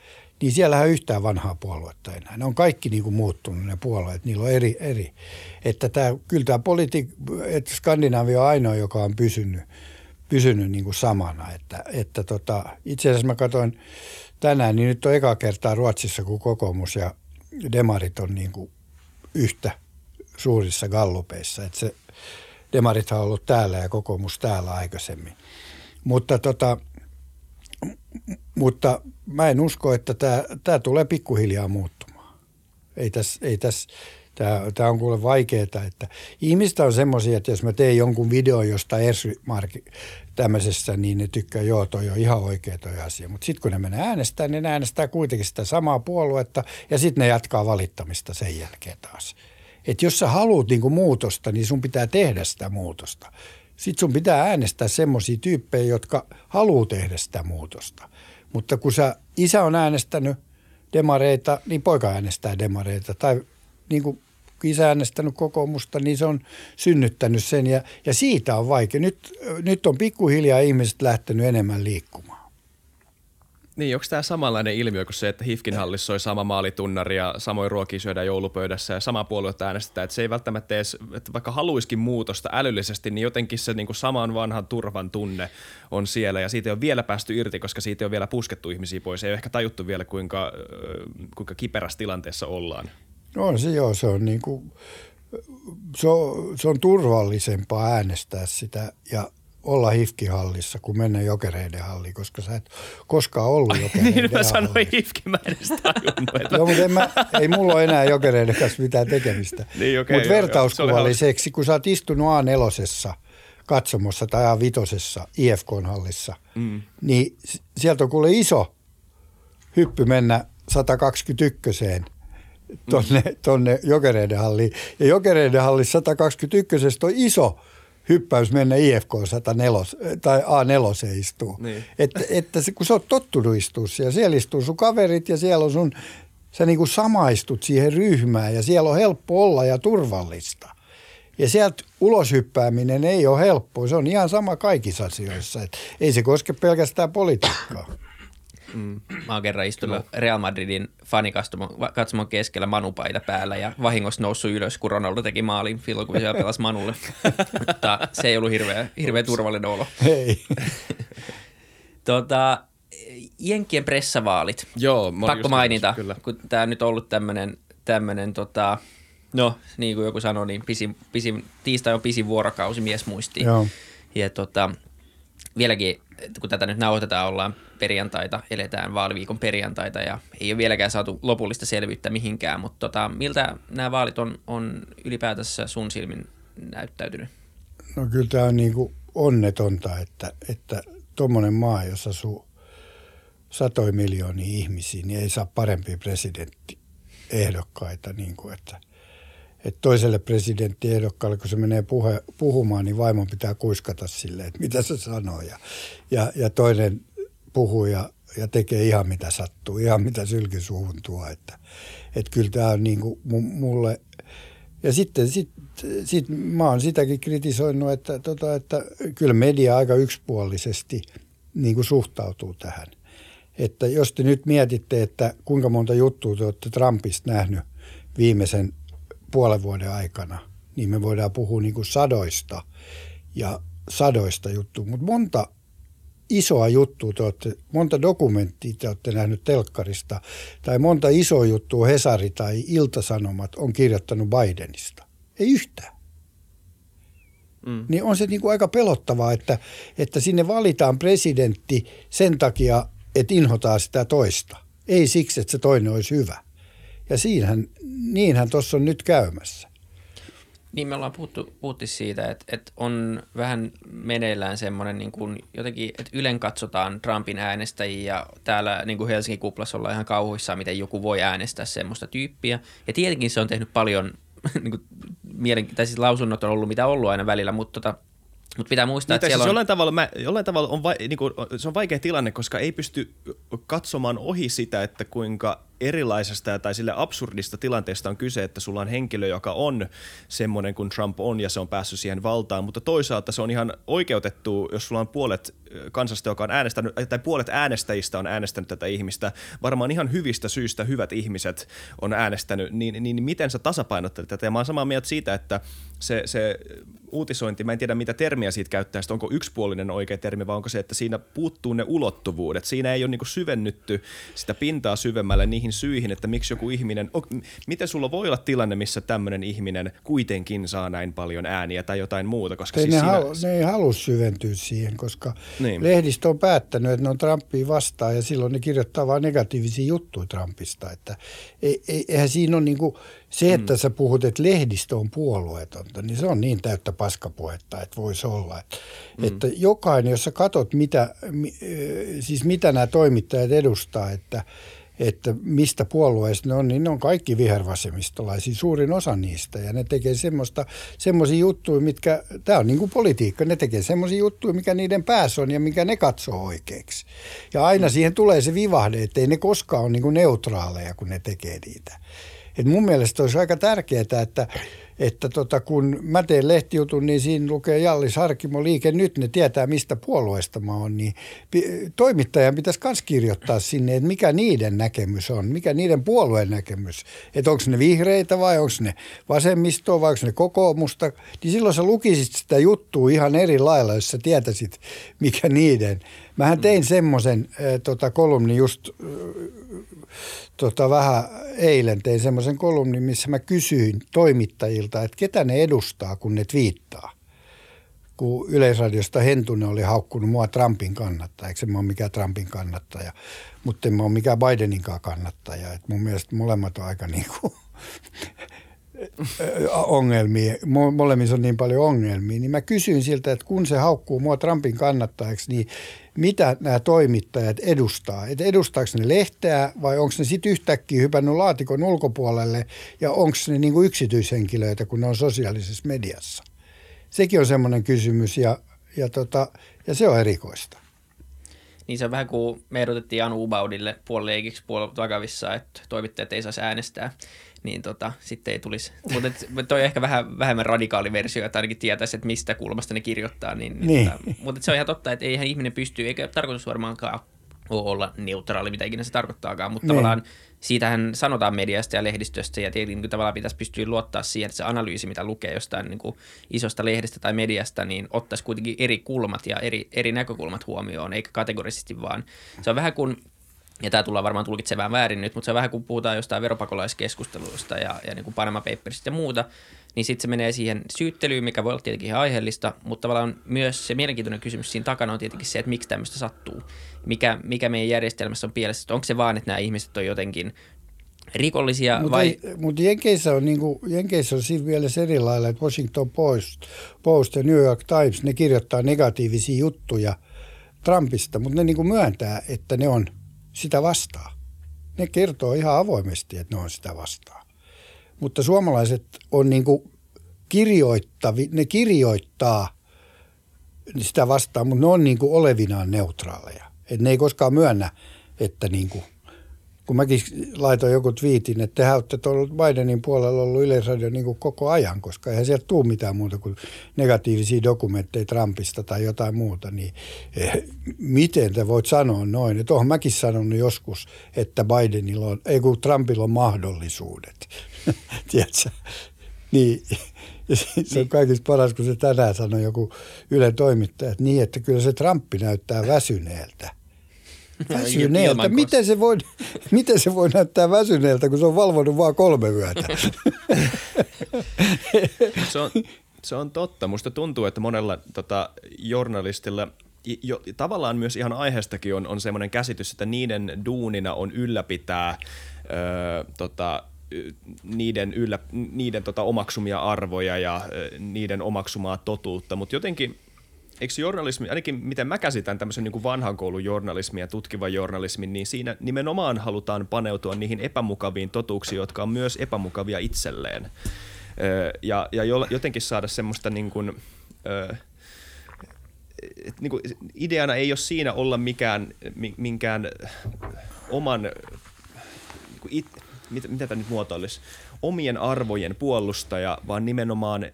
niin siellähän yhtään vanhaa puoluetta enää. Ne on kaikki niin kuin muuttunut ne puolueet, niillä on eri. eri. Että tämä, kyllä tämä politi- että Skandinavia on ainoa, joka on pysynyt, pysynyt niin kuin samana. Että, että tota, itse asiassa mä katsoin tänään, niin nyt on eka kertaa Ruotsissa, kun kokoomus ja demarit on niin kuin yhtä suurissa gallupeissa. Että se demarit on ollut täällä ja kokoomus täällä aikaisemmin. Mutta tota, mutta mä en usko, että tämä, tämä tulee pikkuhiljaa muuttumaan. Ei tässä, ei tässä, tämä, tämä on kuule vaikeaa, että ihmiset on semmoisia, että jos mä teen jonkun videon jostain Ersmark tämmöisessä, niin ne tykkää, joo, toi on ihan oikea toi asia. Mutta sitten kun ne menee äänestää, niin ne äänestää kuitenkin sitä samaa puoluetta ja sitten ne jatkaa valittamista sen jälkeen taas. Että jos sä haluat niinku muutosta, niin sun pitää tehdä sitä muutosta. Sitten sun pitää äänestää semmoisia tyyppejä, jotka haluaa tehdä sitä muutosta. Mutta kun sä, isä on äänestänyt demareita, niin poika äänestää demareita. Tai niin kuin isä äänestänyt kokoomusta, niin se on synnyttänyt sen. Ja, ja siitä on vaikea. Nyt, nyt on pikkuhiljaa ihmiset lähtenyt enemmän liikkumaan. Niin, onko tämä samanlainen ilmiö kuin se, että Hifkin hallissa oli sama maalitunnari ja samoin ruokia syödään joulupöydässä ja sama puoluetta äänestetään, että se ei välttämättä edes, että vaikka haluiskin muutosta älyllisesti, niin jotenkin se niin kuin saman vanhan turvan tunne on siellä ja siitä ei ole vielä päästy irti, koska siitä ei ole vielä puskettu ihmisiä pois. Ei ole ehkä tajuttu vielä, kuinka, kuinka kiperässä tilanteessa ollaan. No on se joo, se on niin kuin, se on, se on turvallisempaa äänestää sitä ja olla hifkihallissa kuin mennä jokereiden halliin, koska sä et koskaan ollut jokereiden (laughs) Niin mä sanoin hifki, mä edes tajunnut. joo, mutta en mä, ei mulla ole enää jokereiden kanssa mitään tekemistä. (laughs) niin, okay, mutta vertauskuvalliseksi, kun sä oot istunut A4 katsomossa tai A5 IFK-hallissa, mm. niin sieltä on kuule iso hyppy mennä 121 tonne, mm. tonne jokereiden halliin. Ja jokereiden hallissa 121 on iso hyppäys mennä IFK 104 tai A4 istuu. Niin. Että, että se, kun sä oot tottunut istua siellä, siellä istuu sun kaverit ja siellä on sun, sä niin kuin samaistut siihen ryhmään ja siellä on helppo olla ja turvallista. Ja sieltä uloshyppääminen ei ole helppoa. Se on ihan sama kaikissa asioissa. Et ei se koske pelkästään politiikkaa. Mm. Mä oon kerran istunut Real Madridin fanikatsomon keskellä manupaita päällä ja vahingossa noussut ylös, kun Ronaldo teki maalin silloin, kun se pelasi Manulle. (laughs) Mutta se ei ollut hirveä, hirveä turvallinen olo. Ei. (laughs) tota, Jenkkien pressavaalit. Joo, Pakko mainita, kyllä. kun tämä nyt on ollut tämmöinen, tämmönen, tota, no niin kuin joku sanoi, niin pisin, pisin, tiistai on pisin vuorokausi, mies muistiin. Joo. Ja tota, vieläkin, kun tätä nyt nauhoitetaan, ollaan perjantaita, eletään vaaliviikon perjantaita ja ei ole vieläkään saatu lopullista selvyyttä mihinkään, mutta tota, miltä nämä vaalit on, on ylipäätänsä sun silmin näyttäytynyt? No kyllä tämä on niin kuin onnetonta, että, että maa, jossa asuu satoja miljoonia ihmisiä, niin ei saa parempia presidenttiehdokkaita. Niin kuin, että, että toiselle presidenttiehdokkaalle, kun se menee puhe, puhumaan, niin vaimon pitää kuiskata sille, että mitä se sanoo. Ja, ja, ja toinen puhuu ja, ja tekee ihan mitä sattuu, ihan mitä sylkisuuhun tuo. Että, että kyllä tämä on niin kuin mulle... Ja sitten sit, sit, mä oon sitäkin kritisoinut, että, tota, että kyllä media aika yksipuolisesti niin kuin suhtautuu tähän. Että jos te nyt mietitte, että kuinka monta juttua te olette Trumpista nähnyt viimeisen puolen vuoden aikana, niin me voidaan puhua niin kuin sadoista ja sadoista juttuja. Mutta monta isoa juttua, te olette, monta dokumenttia te olette nähnyt telkkarista, tai monta isoa juttua Hesari tai Iltasanomat on kirjoittanut Bidenista. Ei yhtään. Mm. Niin on se niin kuin aika pelottavaa, että, että sinne valitaan presidentti sen takia, että inhotaan sitä toista. Ei siksi, että se toinen olisi hyvä. Ja siinähän, niinhän tuossa on nyt käymässä. Niin me ollaan puhuttu, puhuttu siitä, että, että on vähän meneillään semmoinen niin kuin jotenkin, että ylen katsotaan Trumpin äänestäjiä ja täällä niin kuin Helsingin kuplassa ollaan ihan kauhuissaan, miten joku voi äänestää semmoista tyyppiä. Ja tietenkin se on tehnyt paljon (laughs) niin kuin, mielen, tai siis lausunnot on ollut mitä ollut aina välillä, mutta tota, mutta pitää muistaa, niin, että siis on... Jollain tavalla, mä, jollain tavalla on, vai, niin kuin, se on vaikea tilanne, koska ei pysty katsomaan ohi sitä, että kuinka erilaisesta tai sille absurdista tilanteesta on kyse, että sulla on henkilö, joka on semmoinen kuin Trump on ja se on päässyt siihen valtaan, mutta toisaalta se on ihan oikeutettu, jos sulla on puolet kansasta, joka on äänestänyt, tai puolet äänestäjistä on äänestänyt tätä ihmistä, varmaan ihan hyvistä syistä hyvät ihmiset on äänestänyt, niin, niin, miten sä tasapainottelet tätä? Ja mä oon samaa mieltä siitä, että se, se uutisointi, mä en tiedä mitä termiä siitä käyttää, onko yksipuolinen oikea termi vai onko se, että siinä puuttuu ne ulottuvuudet. Siinä ei ole niin syvennytty sitä pintaa syvemmälle niihin syihin, että miksi joku ihminen, oh, miten sulla voi olla tilanne, missä tämmöinen ihminen kuitenkin saa näin paljon ääniä tai jotain muuta. Koska ei siis ne, siinä... halu, ne ei halua syventyä siihen, koska niin. lehdistö on päättänyt, että ne on Trumpia vastaan ja silloin ne kirjoittaa vain negatiivisia juttuja Trumpista. Että eihän siinä ole niin kuin, se, että mm. sä puhut, että lehdistö on puolueetonta, niin se on niin täyttä paskapuhetta, että voisi olla. Että, mm. että jokainen, jos sä katot, mitä, siis mitä nämä toimittajat edustaa, että, että mistä puolueista ne on, niin ne on kaikki vihervasemmistolaisia, suurin osa niistä. Ja ne tekee semmoista, semmoisia juttuja, mitkä, tämä on niin kuin politiikka, ne tekee semmoisia juttuja, mikä niiden päässä on ja mikä ne katsoo oikeaksi. Ja aina mm. siihen tulee se vivahde, että ei ne koskaan ole niin kuin neutraaleja, kun ne tekee niitä. Et mun mielestä olisi aika tärkeää, että, että tota, kun mä teen lehtijutun, niin siinä lukee Jallis Harkimo liike nyt, ne tietää mistä puolueesta mä oon, niin toimittajan pitäisi myös kirjoittaa sinne, että mikä niiden näkemys on, mikä niiden puolueen näkemys, että onko ne vihreitä vai onko ne vasemmistoa vai onko ne kokoomusta, niin silloin sä lukisit sitä juttua ihan eri lailla, jos sä tietäisit, mikä niiden. Mähän tein semmoisen äh, tota, kolumni just äh, tota, vähän eilen tein semmoisen kolumnin, missä mä kysyin toimittajilta, että ketä ne edustaa, kun ne twiittaa. Kun Yleisradiosta Hentunen oli haukkunut mua Trumpin kannattajaksi, mä oon mikään Trumpin kannattaja, mutta en mä oon mikään Bideninkaan kannattaja. Et mun mielestä molemmat on aika niin kuin (laughs) ongelmia, molemmissa on niin paljon ongelmia, niin mä kysyin siltä, että kun se haukkuu mua Trumpin kannattajaksi, niin mitä nämä toimittajat edustaa? Että edustaako ne lehteä vai onko ne sitten yhtäkkiä hypännyt laatikon ulkopuolelle ja onko ne niin kuin yksityishenkilöitä, kun ne on sosiaalisessa mediassa? Sekin on semmoinen kysymys ja, ja, tota, ja se on erikoista. Niin se on vähän kuin me ehdotettiin Anu Ubaudille puolileikiksi puolella takavissa, että toimittajat ei saisi äänestää niin tota, sitten ei tulisi. Mutta toi on ehkä vähän vähemmän radikaali versio, että ainakin tietäisi, että mistä kulmasta ne kirjoittaa. Niin, niin. niin. Tota, mutta se on ihan totta, että eihän ihminen pysty, eikä tarkoitus varmaankaan olla neutraali, mitä ikinä se tarkoittaakaan, mutta niin. tavallaan siitähän sanotaan mediasta ja lehdistöstä ja tietenkin niin tavallaan pitäisi pystyä luottaa siihen, että se analyysi, mitä lukee jostain niin kuin isosta lehdestä tai mediasta, niin ottaisi kuitenkin eri kulmat ja eri, eri näkökulmat huomioon, eikä kategorisesti vaan. Se on vähän kuin ja tämä tullaan varmaan tulkitsemaan väärin nyt, mutta se on vähän kuin puhutaan jostain veropakolaiskeskusteluista ja, ja niin kuin Panama Papersista ja muuta, niin sitten se menee siihen syyttelyyn, mikä voi olla tietenkin ihan aiheellista, mutta tavallaan myös se mielenkiintoinen kysymys siinä takana on tietenkin se, että miksi tämmöistä sattuu. Mikä, mikä meidän järjestelmässä on pielessä, onko se vaan, että nämä ihmiset on jotenkin rikollisia Mut vai... Mutta Jenkeissä on, niinku, Jenkeissä on siinä mielessä eri lailla, että Washington Post, Post ja New York Times, ne kirjoittaa negatiivisia juttuja Trumpista, mutta ne niinku myöntää, että ne on – sitä vastaa. Ne kertoo ihan avoimesti, että ne on sitä vastaan. Mutta suomalaiset on niin kuin kirjoittavi, ne kirjoittaa sitä vastaan, mutta ne on niin kuin olevinaan neutraaleja. Et ne ei koskaan myönnä, että niin kuin kun mäkin laitoin joku twiitin, että te olette ollut Bidenin puolella ollut Yleisradio niin kuin koko ajan, koska eihän sieltä tule mitään muuta kuin negatiivisia dokumentteja Trumpista tai jotain muuta, niin eh, miten te voit sanoa noin? Että oon mäkin sanonut joskus, että Bidenilla on, ei kun Trumpilla on mahdollisuudet. (laughs) Tiedätkö? Niin, se on niin. kaikista paras, kun se tänään sanoi joku Ylen toimittaja, että niin, että kyllä se Trumpi näyttää väsyneeltä. Väsyneeltä? Miten se, voi, (laughs) miten se voi näyttää väsyneeltä, kun se on valvonut vain kolme yötä? (laughs) se, on, se on totta. Musta tuntuu, että monella tota, journalistilla jo, tavallaan myös ihan aiheestakin on, on semmoinen käsitys, että niiden duunina on ylläpitää öö, tota, niiden, yllä, niiden tota omaksumia arvoja ja niiden omaksumaa totuutta, mutta jotenkin eikö journalismi, ainakin miten mä käsitän tämmöisen niin kuin vanhan koulun journalismin ja tutkivan journalismin, niin siinä nimenomaan halutaan paneutua niihin epämukaviin totuuksiin, jotka on myös epämukavia itselleen. Ja, ja jotenkin saada semmoista niin kuin, et niin kuin, ideana ei ole siinä olla mikään, minkään oman, niin it, mitä, mitä tämä nyt muotoilisi, omien arvojen puolustaja, vaan nimenomaan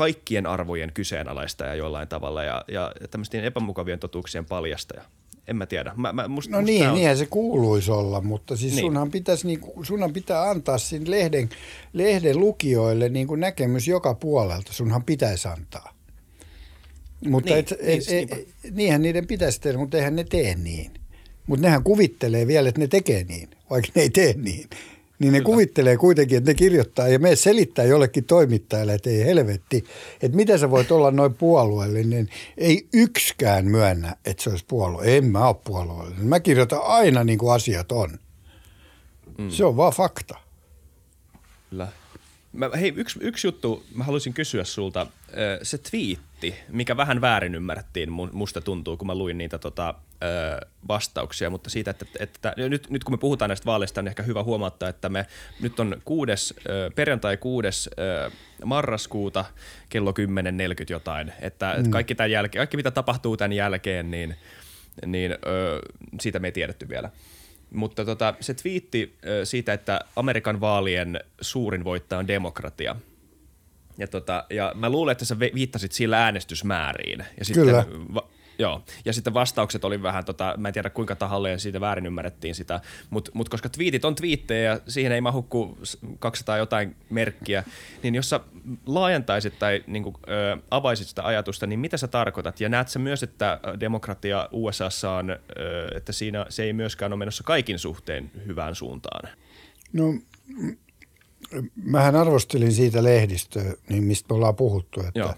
kaikkien arvojen kyseenalaistaja jollain tavalla ja, ja tämmöisten epämukavien totuuksien paljastaja. En mä tiedä. Mä, mä, musta, no musta niin, on... niinhän se kuuluisi olla, mutta siis niin. sunhan, pitäisi, niin, sunhan pitää antaa siinä lehden, lehden lukijoille niin kuin näkemys joka puolelta. Sunhan pitäisi antaa. Mutta niin, et, et, niin, et, et, niinhän niiden pitäisi tehdä, mutta eihän ne tee niin. Mutta nehän kuvittelee vielä, että ne tekee niin, vaikka ne ei tee niin. Niin ne Kyllä. kuvittelee kuitenkin, että ne kirjoittaa ja me selittää jollekin toimittajalle, että ei helvetti, että mitä sä voit olla noin puolueellinen. Ei yksikään myönnä, että se olisi puolue. En mä ole puolueellinen. Mä kirjoitan aina niin kuin asiat on. Mm. Se on vaan fakta. Kyllä. Mä, hei, yksi, yksi juttu mä haluaisin kysyä sulta. Se twiitti, mikä vähän väärin ymmärrettiin, musta tuntuu, kun mä luin niitä tota, vastauksia, mutta siitä, että, että nyt, nyt kun me puhutaan näistä vaaleista, on ehkä hyvä huomauttaa, että me nyt on kuudes, perjantai 6. marraskuuta kello 10.40 jotain, että mm. kaikki, tämän jälkeen, kaikki mitä tapahtuu tämän jälkeen, niin, niin siitä me ei tiedetty vielä. Mutta tota, se twiitti siitä, että Amerikan vaalien suurin voittaja on demokratia. Ja, tota, ja mä luulen, että sä viittasit sillä äänestysmääriin. Ja sitten, Kyllä. Va- Joo, ja sitten vastaukset oli vähän, tota, mä en tiedä kuinka tahalleen siitä väärin ymmärrettiin sitä, mutta mut koska twiitit on twiittejä ja siihen ei mahu kuin 200 jotain merkkiä, niin jos sä laajentaisit tai niin kuin, ö, avaisit sitä ajatusta, niin mitä sä tarkoitat? Ja näet sä myös, että demokratia USAssa on, ö, että siinä se ei myöskään ole menossa kaikin suhteen hyvään suuntaan? No mähän arvostelin siitä lehdistöä, niin mistä me ollaan puhuttu, että Joo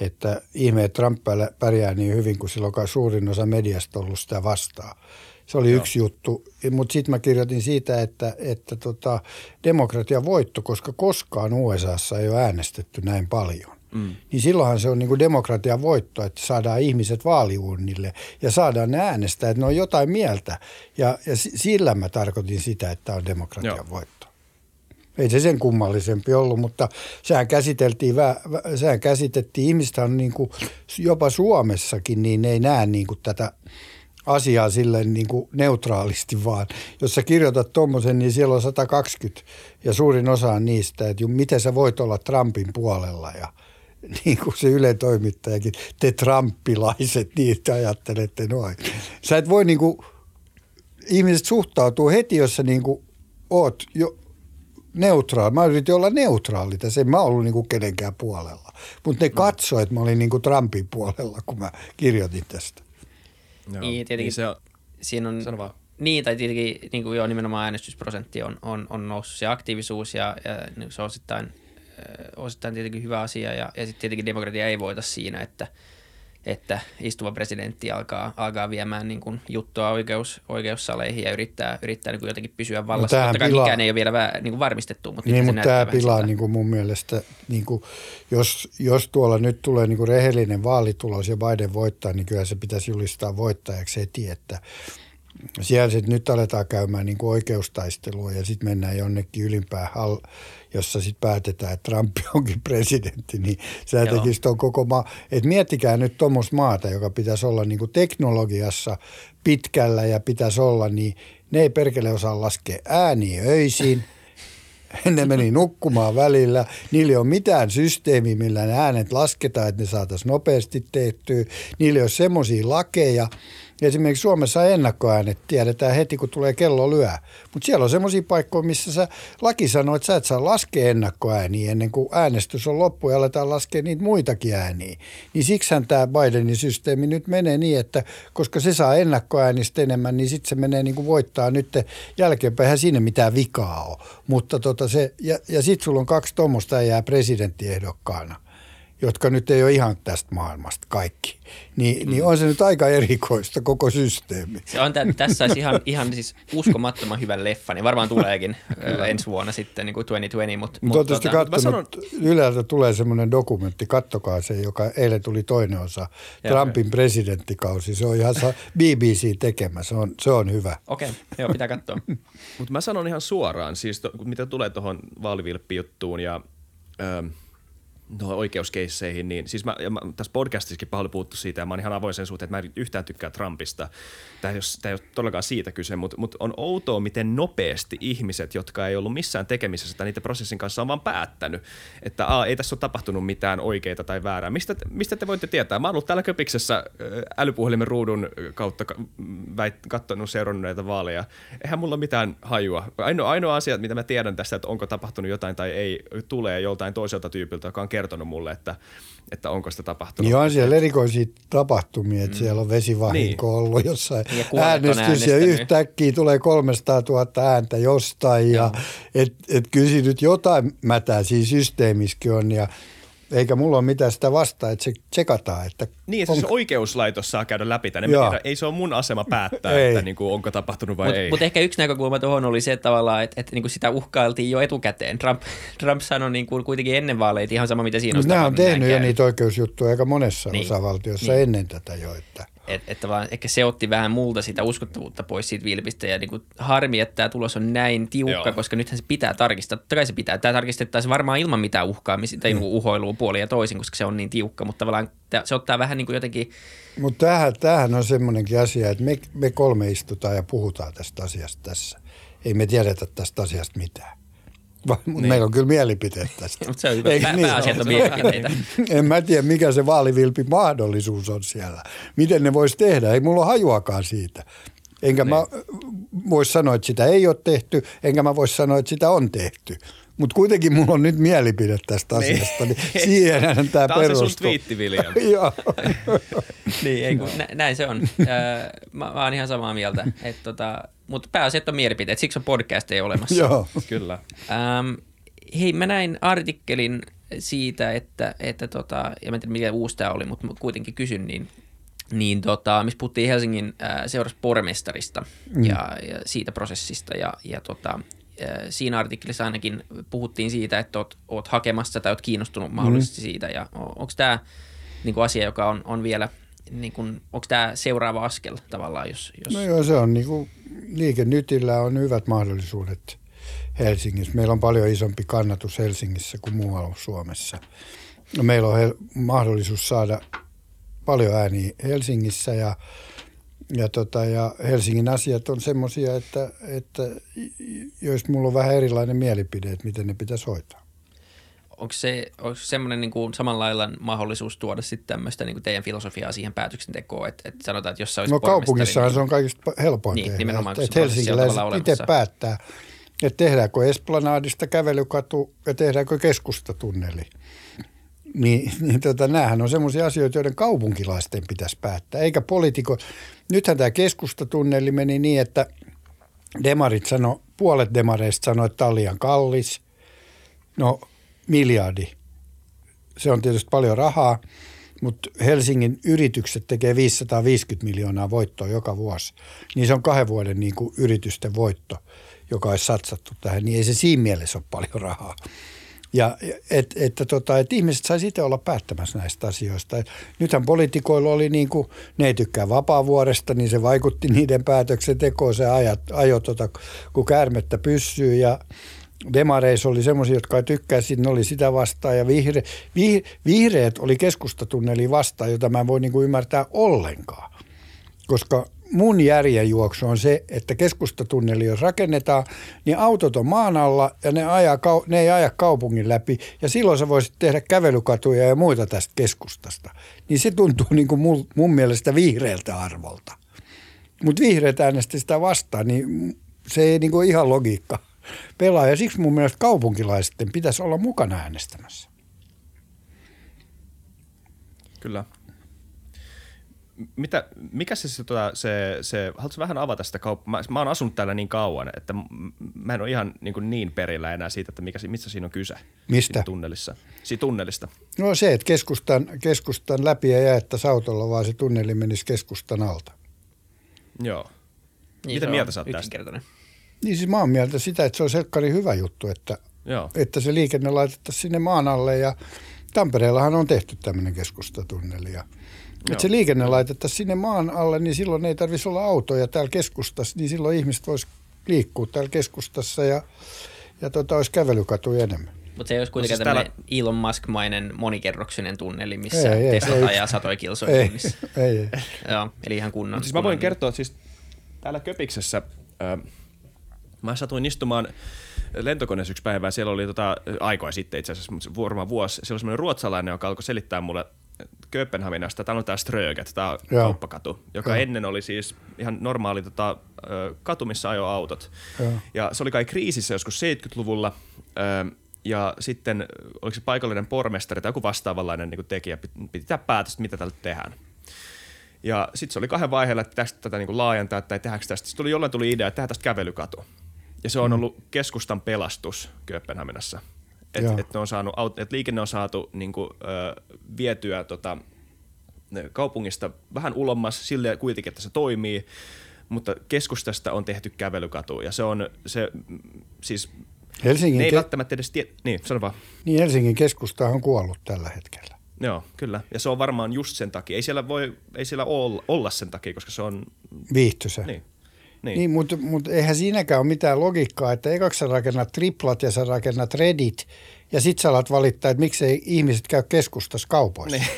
että ihme, että Trump pärjää niin hyvin, kun silloin suurin osa mediasta on ollut sitä vastaan. Se oli Joo. yksi juttu, mutta sitten mä kirjoitin siitä, että, että tota, demokratia voitto, koska koskaan USAssa ei ole äänestetty näin paljon. Mm. Niin silloinhan se on niin kuin demokratian voitto, että saadaan ihmiset vaaliuurnille ja saadaan ne äänestää, että ne on jotain mieltä. Ja, ja sillä mä tarkoitin sitä, että on demokratian Joo. voitto. Ei se sen kummallisempi ollut, mutta sehän käsiteltiin, sehän käsitettiin, ihmistä on niin kuin, jopa Suomessakin, niin ei näe niin kuin tätä asiaa silleen niin kuin neutraalisti vaan. Jos sä kirjoitat tuommoisen, niin siellä on 120 ja suurin osa on niistä, että miten sä voit olla Trumpin puolella ja (laughs) niin kuin se Yle toimittajakin, te Trumpilaiset, niin te ajattelette noin. Sä et voi niin kuin, ihmiset suhtautuu heti, jos sä niin kuin oot jo neutraali. Mä yritin olla neutraali tässä, en mä ollut niinku kenenkään puolella. Mutta ne katsoivat, että mä olin niinku Trumpin puolella, kun mä kirjoitin tästä. Joo. Niin, tietenkin niin se on, siinä on, Sano vaan. Niin, tai tietenkin niin kuin jo nimenomaan äänestysprosentti on, on, on noussut se aktiivisuus ja, ja se on osittain, osittain tietenkin hyvä asia ja, ja sitten tietenkin demokratia ei voita siinä, että – että istuva presidentti alkaa, alkaa viemään niin kuin juttua oikeus, oikeussaleihin ja yrittää, yrittää niin kuin jotenkin pysyä vallassa. No Totta kai pilaa, mikään ei ole vielä vä, niin kuin varmistettu. Mutta niin, mutta tämä pilaa niin kuin mun mielestä, niin kuin, jos, jos tuolla nyt tulee niin kuin rehellinen vaalitulos ja Biden voittaa, niin kyllä se pitäisi julistaa voittajaksi heti, että siellä sitten nyt aletaan käymään niin kuin oikeustaistelua ja sitten mennään jonnekin ylimpään hall, jossa sitten päätetään, että Trump (laughs) onkin presidentti, niin se tekisi tuon koko maa. Et miettikää nyt tuommoista maata, joka pitäisi olla niin kuin teknologiassa pitkällä ja pitäisi olla, niin ne ei perkele osaa laskea ääniä öisin. (laughs) Ne meni nukkumaan välillä. Niillä ei ole mitään systeemiä, millä ne äänet lasketaan, että ne saataisiin nopeasti tehtyä. Niillä ei ole semmoisia lakeja, Esimerkiksi Suomessa ennakkoäänet tiedetään heti, kun tulee kello lyö. Mutta siellä on semmoisia paikkoja, missä sä, laki sanoo, että sä et saa laskea ennakkoääniä ennen kuin äänestys on loppu ja aletaan laskea niitä muitakin ääniä. Niin siksihän tämä Bidenin systeemi nyt menee niin, että koska se saa ennakkoäänistä enemmän, niin sitten se menee niin kuin voittaa nyt jälkeenpäin. Siinä mitään vikaa ole. Mutta tota se, ja, ja sitten sulla on kaksi tuommoista ja jää presidenttiehdokkaana – jotka nyt ei ole ihan tästä maailmasta kaikki, niin, mm. niin on se nyt aika erikoista koko systeemi. Se on tä- tässä olisi ihan, ihan siis uskomattoman hyvä leffa, niin varmaan tuleekin (laughs) ensi vuonna sitten niin kuin 2020. Mutta, mutta Oletteko tota, katsonut, sanon... Yleltä tulee semmoinen dokumentti, kattokaa se, joka eilen tuli toinen osa, ja, Trumpin presidenttikausi. Se on ihan BBC tekemä, se on, se on hyvä. Okei, okay. joo, pitää katsoa. (laughs) mutta mä sanon ihan suoraan, siis to, mitä tulee tuohon vaalivilppijuttuun ja... Öö, tuohon oikeuskeisseihin, niin siis mä, mä, tässä podcastissakin paljon puhuttu siitä, ja mä oon ihan avoin sen suhteen, että mä en yhtään tykkää Trumpista. Tämä ei, ole, tämä ei ole todellakaan siitä kyse, mutta, mutta on outoa, miten nopeasti ihmiset, jotka ei ollut missään tekemisessä tai niiden prosessin kanssa, on vaan päättänyt, että aa, ei tässä ole tapahtunut mitään oikeita tai väärää. Mistä, mistä te voitte tietää? Mä oon ollut täällä köpiksessä älypuhelimen ruudun kautta katsonut, seurannut näitä vaaleja. Eihän mulla mitään hajua. Ainoa, ainoa asia, mitä mä tiedän tästä, että onko tapahtunut jotain tai ei, tulee joltain toiselta tyypiltä, joka on kertonut mulle, että, että onko sitä tapahtunut. Niin on siellä erikoisia tapahtumia, että mm. siellä on vesivahinko niin. ollut jossain ja äänestys ja yhtäkkiä tulee 300 000 ääntä jostain. Ja, et, et kyllä nyt jotain mätää siinä systeemissäkin on ja eikä mulla ole mitään sitä vastaa, että se tsekataan. Että niin, että on... se oikeuslaitos saa käydä läpi tänne. Tiedä, ei se ole mun asema päättää, että niin kuin, onko tapahtunut vai mut, ei. Mutta ehkä yksi näkökulma tuohon oli se että tavallaan, että, että niin kuin sitä uhkailtiin jo etukäteen. Trump, Trump sanoi niin kuin kuitenkin ennen vaaleita ihan sama, mitä siinä on. Nämä on tehnyt jo niitä oikeusjuttuja aika monessa niin. osavaltiossa niin. ennen tätä jo. Että että, että vaan ehkä se otti vähän multa sitä uskottavuutta pois siitä vilpistä ja niin kuin harmi, että tämä tulos on näin tiukka, Joo. koska nythän se pitää tarkistaa. Totta kai se pitää. Tämä tarkistettaisiin varmaan ilman mitään uhkaamista tai mm. Niinku uhoilua puolia ja toisin, koska se on niin tiukka, mutta tavallaan se ottaa vähän niin kuin jotenkin... Mutta tämähän, tämähän on semmoinenkin asia, että me, me kolme istutaan ja puhutaan tästä asiasta tässä. Ei me tiedetä tästä asiasta mitään. Niin. meillä on kyllä mielipiteet tästä. (laughs) Mutta se on hyvä. Pää, niin pääasiat on mielipiteitä. (laughs) en mä tiedä, mikä se vaalivilpi mahdollisuus on siellä. Miten ne voisi tehdä? Ei mulla ole hajuakaan siitä. Enkä niin. mä voisi sanoa, että sitä ei ole tehty, enkä mä voisi sanoa, että sitä on tehty. Mutta kuitenkin mulla on nyt mielipide tästä niin. asiasta, niin siihenhän tämä perustuu. Tämä on se sun twiitti, William. (laughs) Joo. (laughs) niin, ei, kun, nä, näin se on. mä, mä oon ihan samaa mieltä. Että tota, mutta pääasiat on mielipiteet, siksi on podcasteja olemassa. (laughs) Joo. Kyllä. Ähm, hei, mä näin artikkelin siitä, että, että tota, ja mä en tiedä mikä uusi tämä oli, mutta kuitenkin kysyn, niin, niin tota, missä puhuttiin Helsingin äh, seuraspormestarista mm. ja, ja siitä prosessista ja, ja tota, siinä artikkelissa ainakin puhuttiin siitä, että oot, oot hakemassa tai oot kiinnostunut mahdollisesti mm. siitä ja onko tämä niin asia, joka on, on vielä – niin kuin, onko tämä seuraava askel tavallaan? Jos, jos... No joo, se on niin kuin, Liike Nytillä on hyvät mahdollisuudet Helsingissä. Meillä on paljon isompi kannatus Helsingissä kuin muualla Suomessa. No, meillä on hel- mahdollisuus saada paljon ääniä Helsingissä ja, ja, tota, ja Helsingin asiat on semmoisia, että, että jos mulla on vähän erilainen mielipide, että miten ne pitäisi hoitaa. Onko se onko semmoinen niin kuin samanlailla mahdollisuus tuoda sitten tämmöistä niin kuin teidän filosofiaa siihen päätöksentekoon, että, että sanotaan, että jos se olisi No kaupungissahan niin, se on kaikista helpoin niin, tehdä, nimenomaan, että, että helsinkiläiset itse päättää, että tehdäänkö Esplanadista kävelykatu ja tehdäänkö keskustatunneli. Niin, (laughs) niin tota, näähän on semmoisia asioita, joiden kaupunkilaisten pitäisi päättää, eikä poliitiko. Nythän tämä keskustatunneli meni niin, että demarit sano, puolet demareista sanoi, että tämä on liian kallis. No miljardi. Se on tietysti paljon rahaa, mutta Helsingin yritykset tekee 550 miljoonaa voittoa joka vuosi. Niin se on kahden vuoden niin kuin yritysten voitto, joka olisi satsattu tähän. Niin ei se siinä mielessä ole paljon rahaa. Ja että et, tota, et ihmiset saisi itse olla päättämässä näistä asioista. Et nythän poliitikoilla oli niin kuin, ne ei tykkää vapaavuoresta, niin se vaikutti (laughs) niiden päätöksentekoon. Se ajat, ajo tota, kun käärmettä pyssyy ja – demareissa oli semmoisia, jotka tykkäsivät, ne oli sitä vastaan ja vihre, vih, vihreät oli keskustatunneli vastaan, jota mä en voi niin kuin ymmärtää ollenkaan. Koska mun järjenjuoksu on se, että keskustatunneli jos rakennetaan, niin autot on maan alla ja ne, ajaa, ne ei aja kaupungin läpi. Ja silloin sä voisit tehdä kävelykatuja ja muita tästä keskustasta. Niin se tuntuu niin kuin mun, mun mielestä vihreältä arvolta. Mutta vihreät äänesti sitä vastaan, niin se ei niin kuin ihan logiikka pelaa. Ja siksi mun mielestä kaupunkilaisten pitäisi olla mukana äänestämässä. Kyllä. Mitä, mikä se, se, tota, se, se haluatko vähän avata sitä kauppaa? Mä, mä oon asunut täällä niin kauan, että mä en ole ihan niin, kuin niin perillä enää siitä, että mikä, mistä siinä on kyse. Mistä? Siitä tunnelissa. Siitä tunnelista. No se, että keskustan, keskustan läpi ei jaettaisi autolla, vaan se tunneli menisi keskustan alta. Joo. Niin, Mitä mieltä sä oot tästä? Niin siis mä oon mieltä sitä, että se on selkkari hyvä juttu, että, Joo. että se liikenne laitettaisiin sinne maan alle ja Tampereellahan on tehty tämmöinen keskustatunneli ja että se liikenne laitettaisiin sinne maan alle, niin silloin ei tarvitsisi olla autoja täällä keskustassa, niin silloin ihmiset vois liikkua täällä keskustassa ja, ja tota, olisi kävelykatuja enemmän. Mutta se ei olisi kuitenkaan no, siis täällä... Elon Musk-mainen monikerroksinen tunneli, missä ei, Tesla ei, ajaa satoja kilsoja ei, (laughs) ei, ei. Joo, eli ihan kunnon. siis mä voin kertoa, että siis täällä Köpiksessä äh, mä satuin istumaan lentokoneessa yksi päivä, siellä oli tota, aikoja sitten itse asiassa, mutta varmaan vuosi, siellä oli semmoinen ruotsalainen, joka alkoi selittää mulle Kööpenhaminasta, tämä on tämä Ströget, tämä Joo. kauppakatu, joka Joo. ennen oli siis ihan normaali tota, katu, missä ajoi autot. Joo. Ja se oli kai kriisissä joskus 70-luvulla, ja sitten oliko se paikallinen pormestari tai joku vastaavanlainen niin tekijä, piti tehdä päätöstä, mitä tällä tehdään. Ja sitten se oli kahden vaiheella, että tästä tätä niin laajentaa tai tehdäänkö tästä. Sitten tuli jollain tuli idea, että tehdään tästä kävelykatu. Ja se on mm. ollut keskustan pelastus Kööpenhaminassa. Että et on saanut, et liikenne on saatu niin kuin, ö, vietyä tota, kaupungista vähän ulommas sille kuitenkin, että se toimii, mutta keskustasta on tehty kävelykatu ja se on se siis Helsingin ne ei ke- välttämättä edes tie- niin, sano vaan. Niin Helsingin keskusta on kuollut tällä hetkellä. Joo, kyllä. Ja se on varmaan just sen takia. Ei siellä voi, ei siellä olla, olla sen takia, koska se on... Viihtyisä. Niin. Niin, niin mutta, mutta eihän siinäkään ole mitään logiikkaa, että ekaksi sä rakennat triplat ja sä rakennat redit ja sit sä alat valittaa, että miksei ihmiset käy keskustassa kaupoissa. Niin.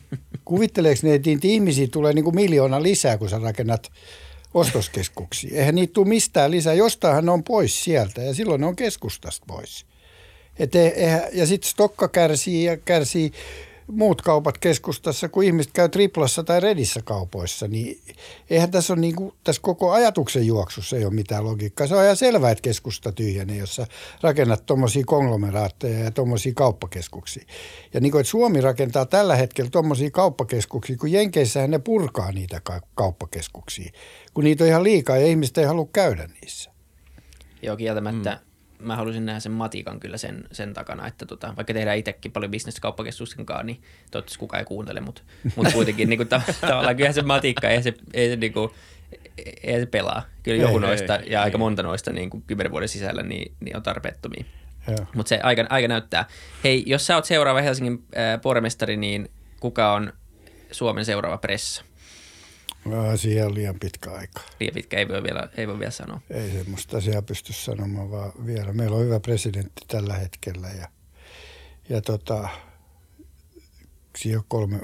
(laughs) Kuvitteleeko ne, että ihmisiä tulee niin kuin miljoona lisää, kun sä rakennat ostoskeskuksia? Eihän niitä tule mistään lisää. Jostainhan ne on pois sieltä ja silloin ne on keskustasta pois. Et eihän, ja sitten Stokka kärsii ja kärsii muut kaupat keskustassa, kun ihmiset käy triplassa tai redissä kaupoissa, niin eihän tässä ole niin kuin, tässä koko ajatuksen juoksussa ei ole mitään logiikkaa. Se on ihan selvää, että keskusta tyhjenee, jossa rakennat tuommoisia konglomeraatteja ja tuommoisia kauppakeskuksia. Ja niin kuin, että Suomi rakentaa tällä hetkellä tuommoisia kauppakeskuksia, kun Jenkeissähän ne purkaa niitä kauppakeskuksia, kun niitä on ihan liikaa ja ihmiset ei halua käydä niissä. Joo, kieltämättä. Mm mä haluaisin nähdä sen matikan kyllä sen, sen takana, että tota, vaikka tehdään itsekin paljon bisnestä kauppakeskusten kanssa, niin toivottavasti kukaan ei kuuntele, mutta, mutta (laughs) kuitenkin niin kuin, tavallaan kyllähän se matikka, ei se, ei se, niin kuin, ei se pelaa. Kyllä joku ei, noista ei, ja ei, aika monta noista niin kuin kymmenen vuoden sisällä niin, niin on tarpeettomia. Mutta se aika, aika näyttää. Hei, jos sä oot seuraava Helsingin äh, pormestari, niin kuka on Suomen seuraava pressa? Siihen on liian pitkä aika. Liian pitkä, ei voi vielä, ei voi vielä sanoa. Ei semmoista asiaa pysty sanomaan, vaan vielä. Meillä on hyvä presidentti tällä hetkellä ja, ja tota, siihen kolme,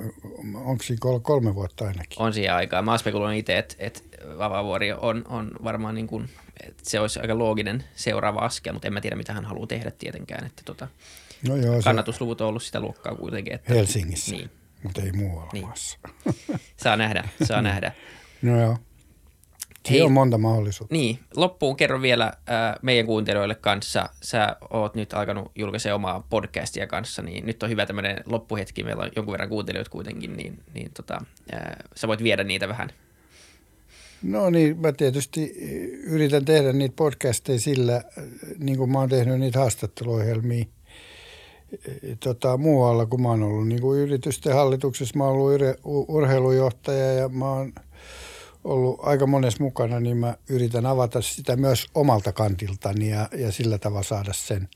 onko siinä kolme vuotta ainakin? On siihen aikaa. Mä spekuloin itse, että, että Vavavuori on, on varmaan niin kuin, että se olisi aika looginen seuraava askel, mutta en mä tiedä, mitä hän haluaa tehdä tietenkään. Että tota, no joo, kannatusluvut on ollut sitä luokkaa kuitenkin. Että, Helsingissä. Niin, mutta ei muualla niin. maassa. (laughs) Saa nähdä, saa nähdä. No joo. Hei, on monta mahdollisuutta. Niin, loppuun kerro vielä äh, meidän kuuntelijoille kanssa. Sä oot nyt alkanut julkaisen omaa podcastia kanssa, niin nyt on hyvä tämmöinen loppuhetki. Meillä on jonkun verran kuuntelijoita kuitenkin, niin, niin tota, äh, sä voit viedä niitä vähän. No niin, mä tietysti yritän tehdä niitä podcasteja sillä, niin kuin mä oon tehnyt niitä haastatteluohjelmia – tota, muualla, kun mä oon ollut niin kuin yritysten hallituksessa. Mä oon ollut ure, urheilujohtaja ja mä oon ollut aika monessa mukana, niin mä yritän avata sitä myös omalta kantiltani ja, ja sillä tavalla saada sen,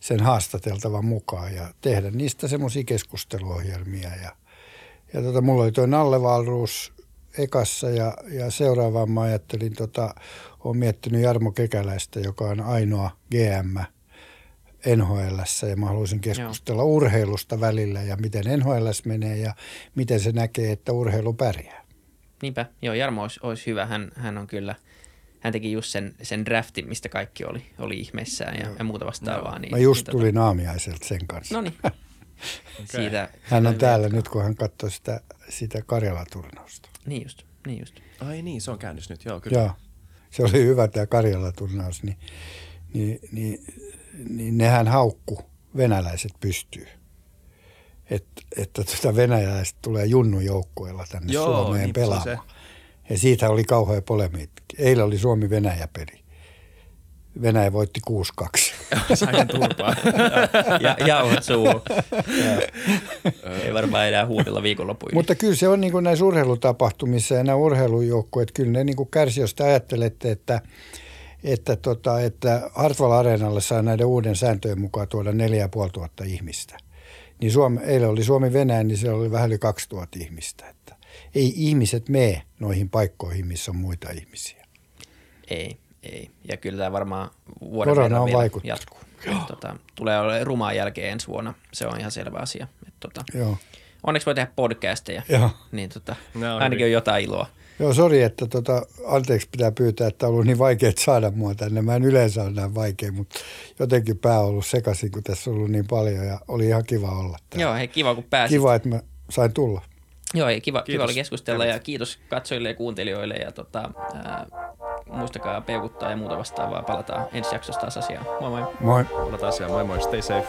sen haastateltavan mukaan ja tehdä niistä semmoisia keskusteluohjelmia. Ja, ja tota, mulla oli tuo Nalle Valruus ekassa ja, ja seuraavaan mä ajattelin, tota, olen miettinyt Jarmo Kekäläistä, joka on ainoa GM – NHL ja mä haluaisin keskustella Joo. urheilusta välillä ja miten NHL menee ja miten se näkee, että urheilu pärjää. Niinpä, joo Jarmo olisi, olisi hyvä. Hän, hän on kyllä, hän teki just sen, sen draftin, mistä kaikki oli, oli ihmeissään ja, ja muuta vastaavaa. Niin, mä just niin, tulin tota... aamiaiselta sen kanssa. No niin. okay. (laughs) Siitä, hän on täällä nyt, kun hän katsoi sitä, sitä Karjala-turnausta. Niin just, niin just. Ai niin, se on käännös nyt, joo kyllä. Joo, se oli hyvä tämä Karjala-turnaus, niin, niin, niin, niin nehän haukku venäläiset pystyy. Et, että tuota venäläiset tulee junnujoukkueella tänne Joo, Suomeen niin pelaamaan. Ja siitä oli kauhea polemiikki. Eilen oli Suomi-Venäjä-peli. Venäjä voitti 6-2. Sain turpaa. ja jauhot suuhun. Ei varmaan enää huudella viikonloppuihin. Mutta kyllä se on niin kuin näissä urheilutapahtumissa ja nämä urheilujoukkueet, kyllä ne niin kuin kärsi, jos te ajattelette, että, että, tota, että Hartwall Areenalle saa näiden uuden sääntöjen mukaan tuoda 4500 ihmistä. Niin Suomi, eilen oli Suomi-Venäjä, niin siellä oli vähän yli 2000 ihmistä. Että ei ihmiset mene noihin paikkoihin, missä on muita ihmisiä. Ei, ei. Ja kyllä tämä varmaan vuoden Korona on vielä vaikuttanut. jatkuu. Tota, tulee olemaan rumaan jälkeen ensi vuonna. Se on ihan selvä asia. Et, tota, Joo. onneksi voi tehdä podcasteja, Joo. niin tota, Ne on ainakin hyvin. on jotain iloa. Joo, sori, että tota, anteeksi pitää pyytää, että on ollut niin vaikea saada mua tänne. Mä en yleensä ole näin vaikea, mutta jotenkin pää on ollut sekaisin, kun tässä on ollut niin paljon ja oli ihan kiva olla täällä. Joo, hei kiva kun pääsit. Kiva, että mä sain tulla. Joo, ei, kiva, kiva oli keskustella ja kiitos katsojille ja kuuntelijoille ja tota, ää, muistakaa peukuttaa ja muuta vastaavaa. Palataan ensi jaksossa taas asiaan. Moi moi! Moi. Palataan asiaan. Moi moi, stay safe.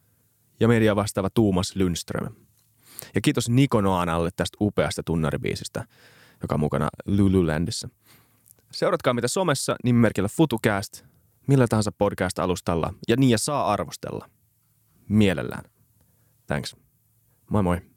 ja media vastaava Tuumas Lundström. Ja kiitos Niko Noanalle tästä upeasta tunnaribiisistä, joka on mukana Lululandissa. Seuratkaa mitä somessa nimimerkillä FutuCast, millä tahansa podcast-alustalla ja niin ja saa arvostella. Mielellään. Thanks. Moi moi.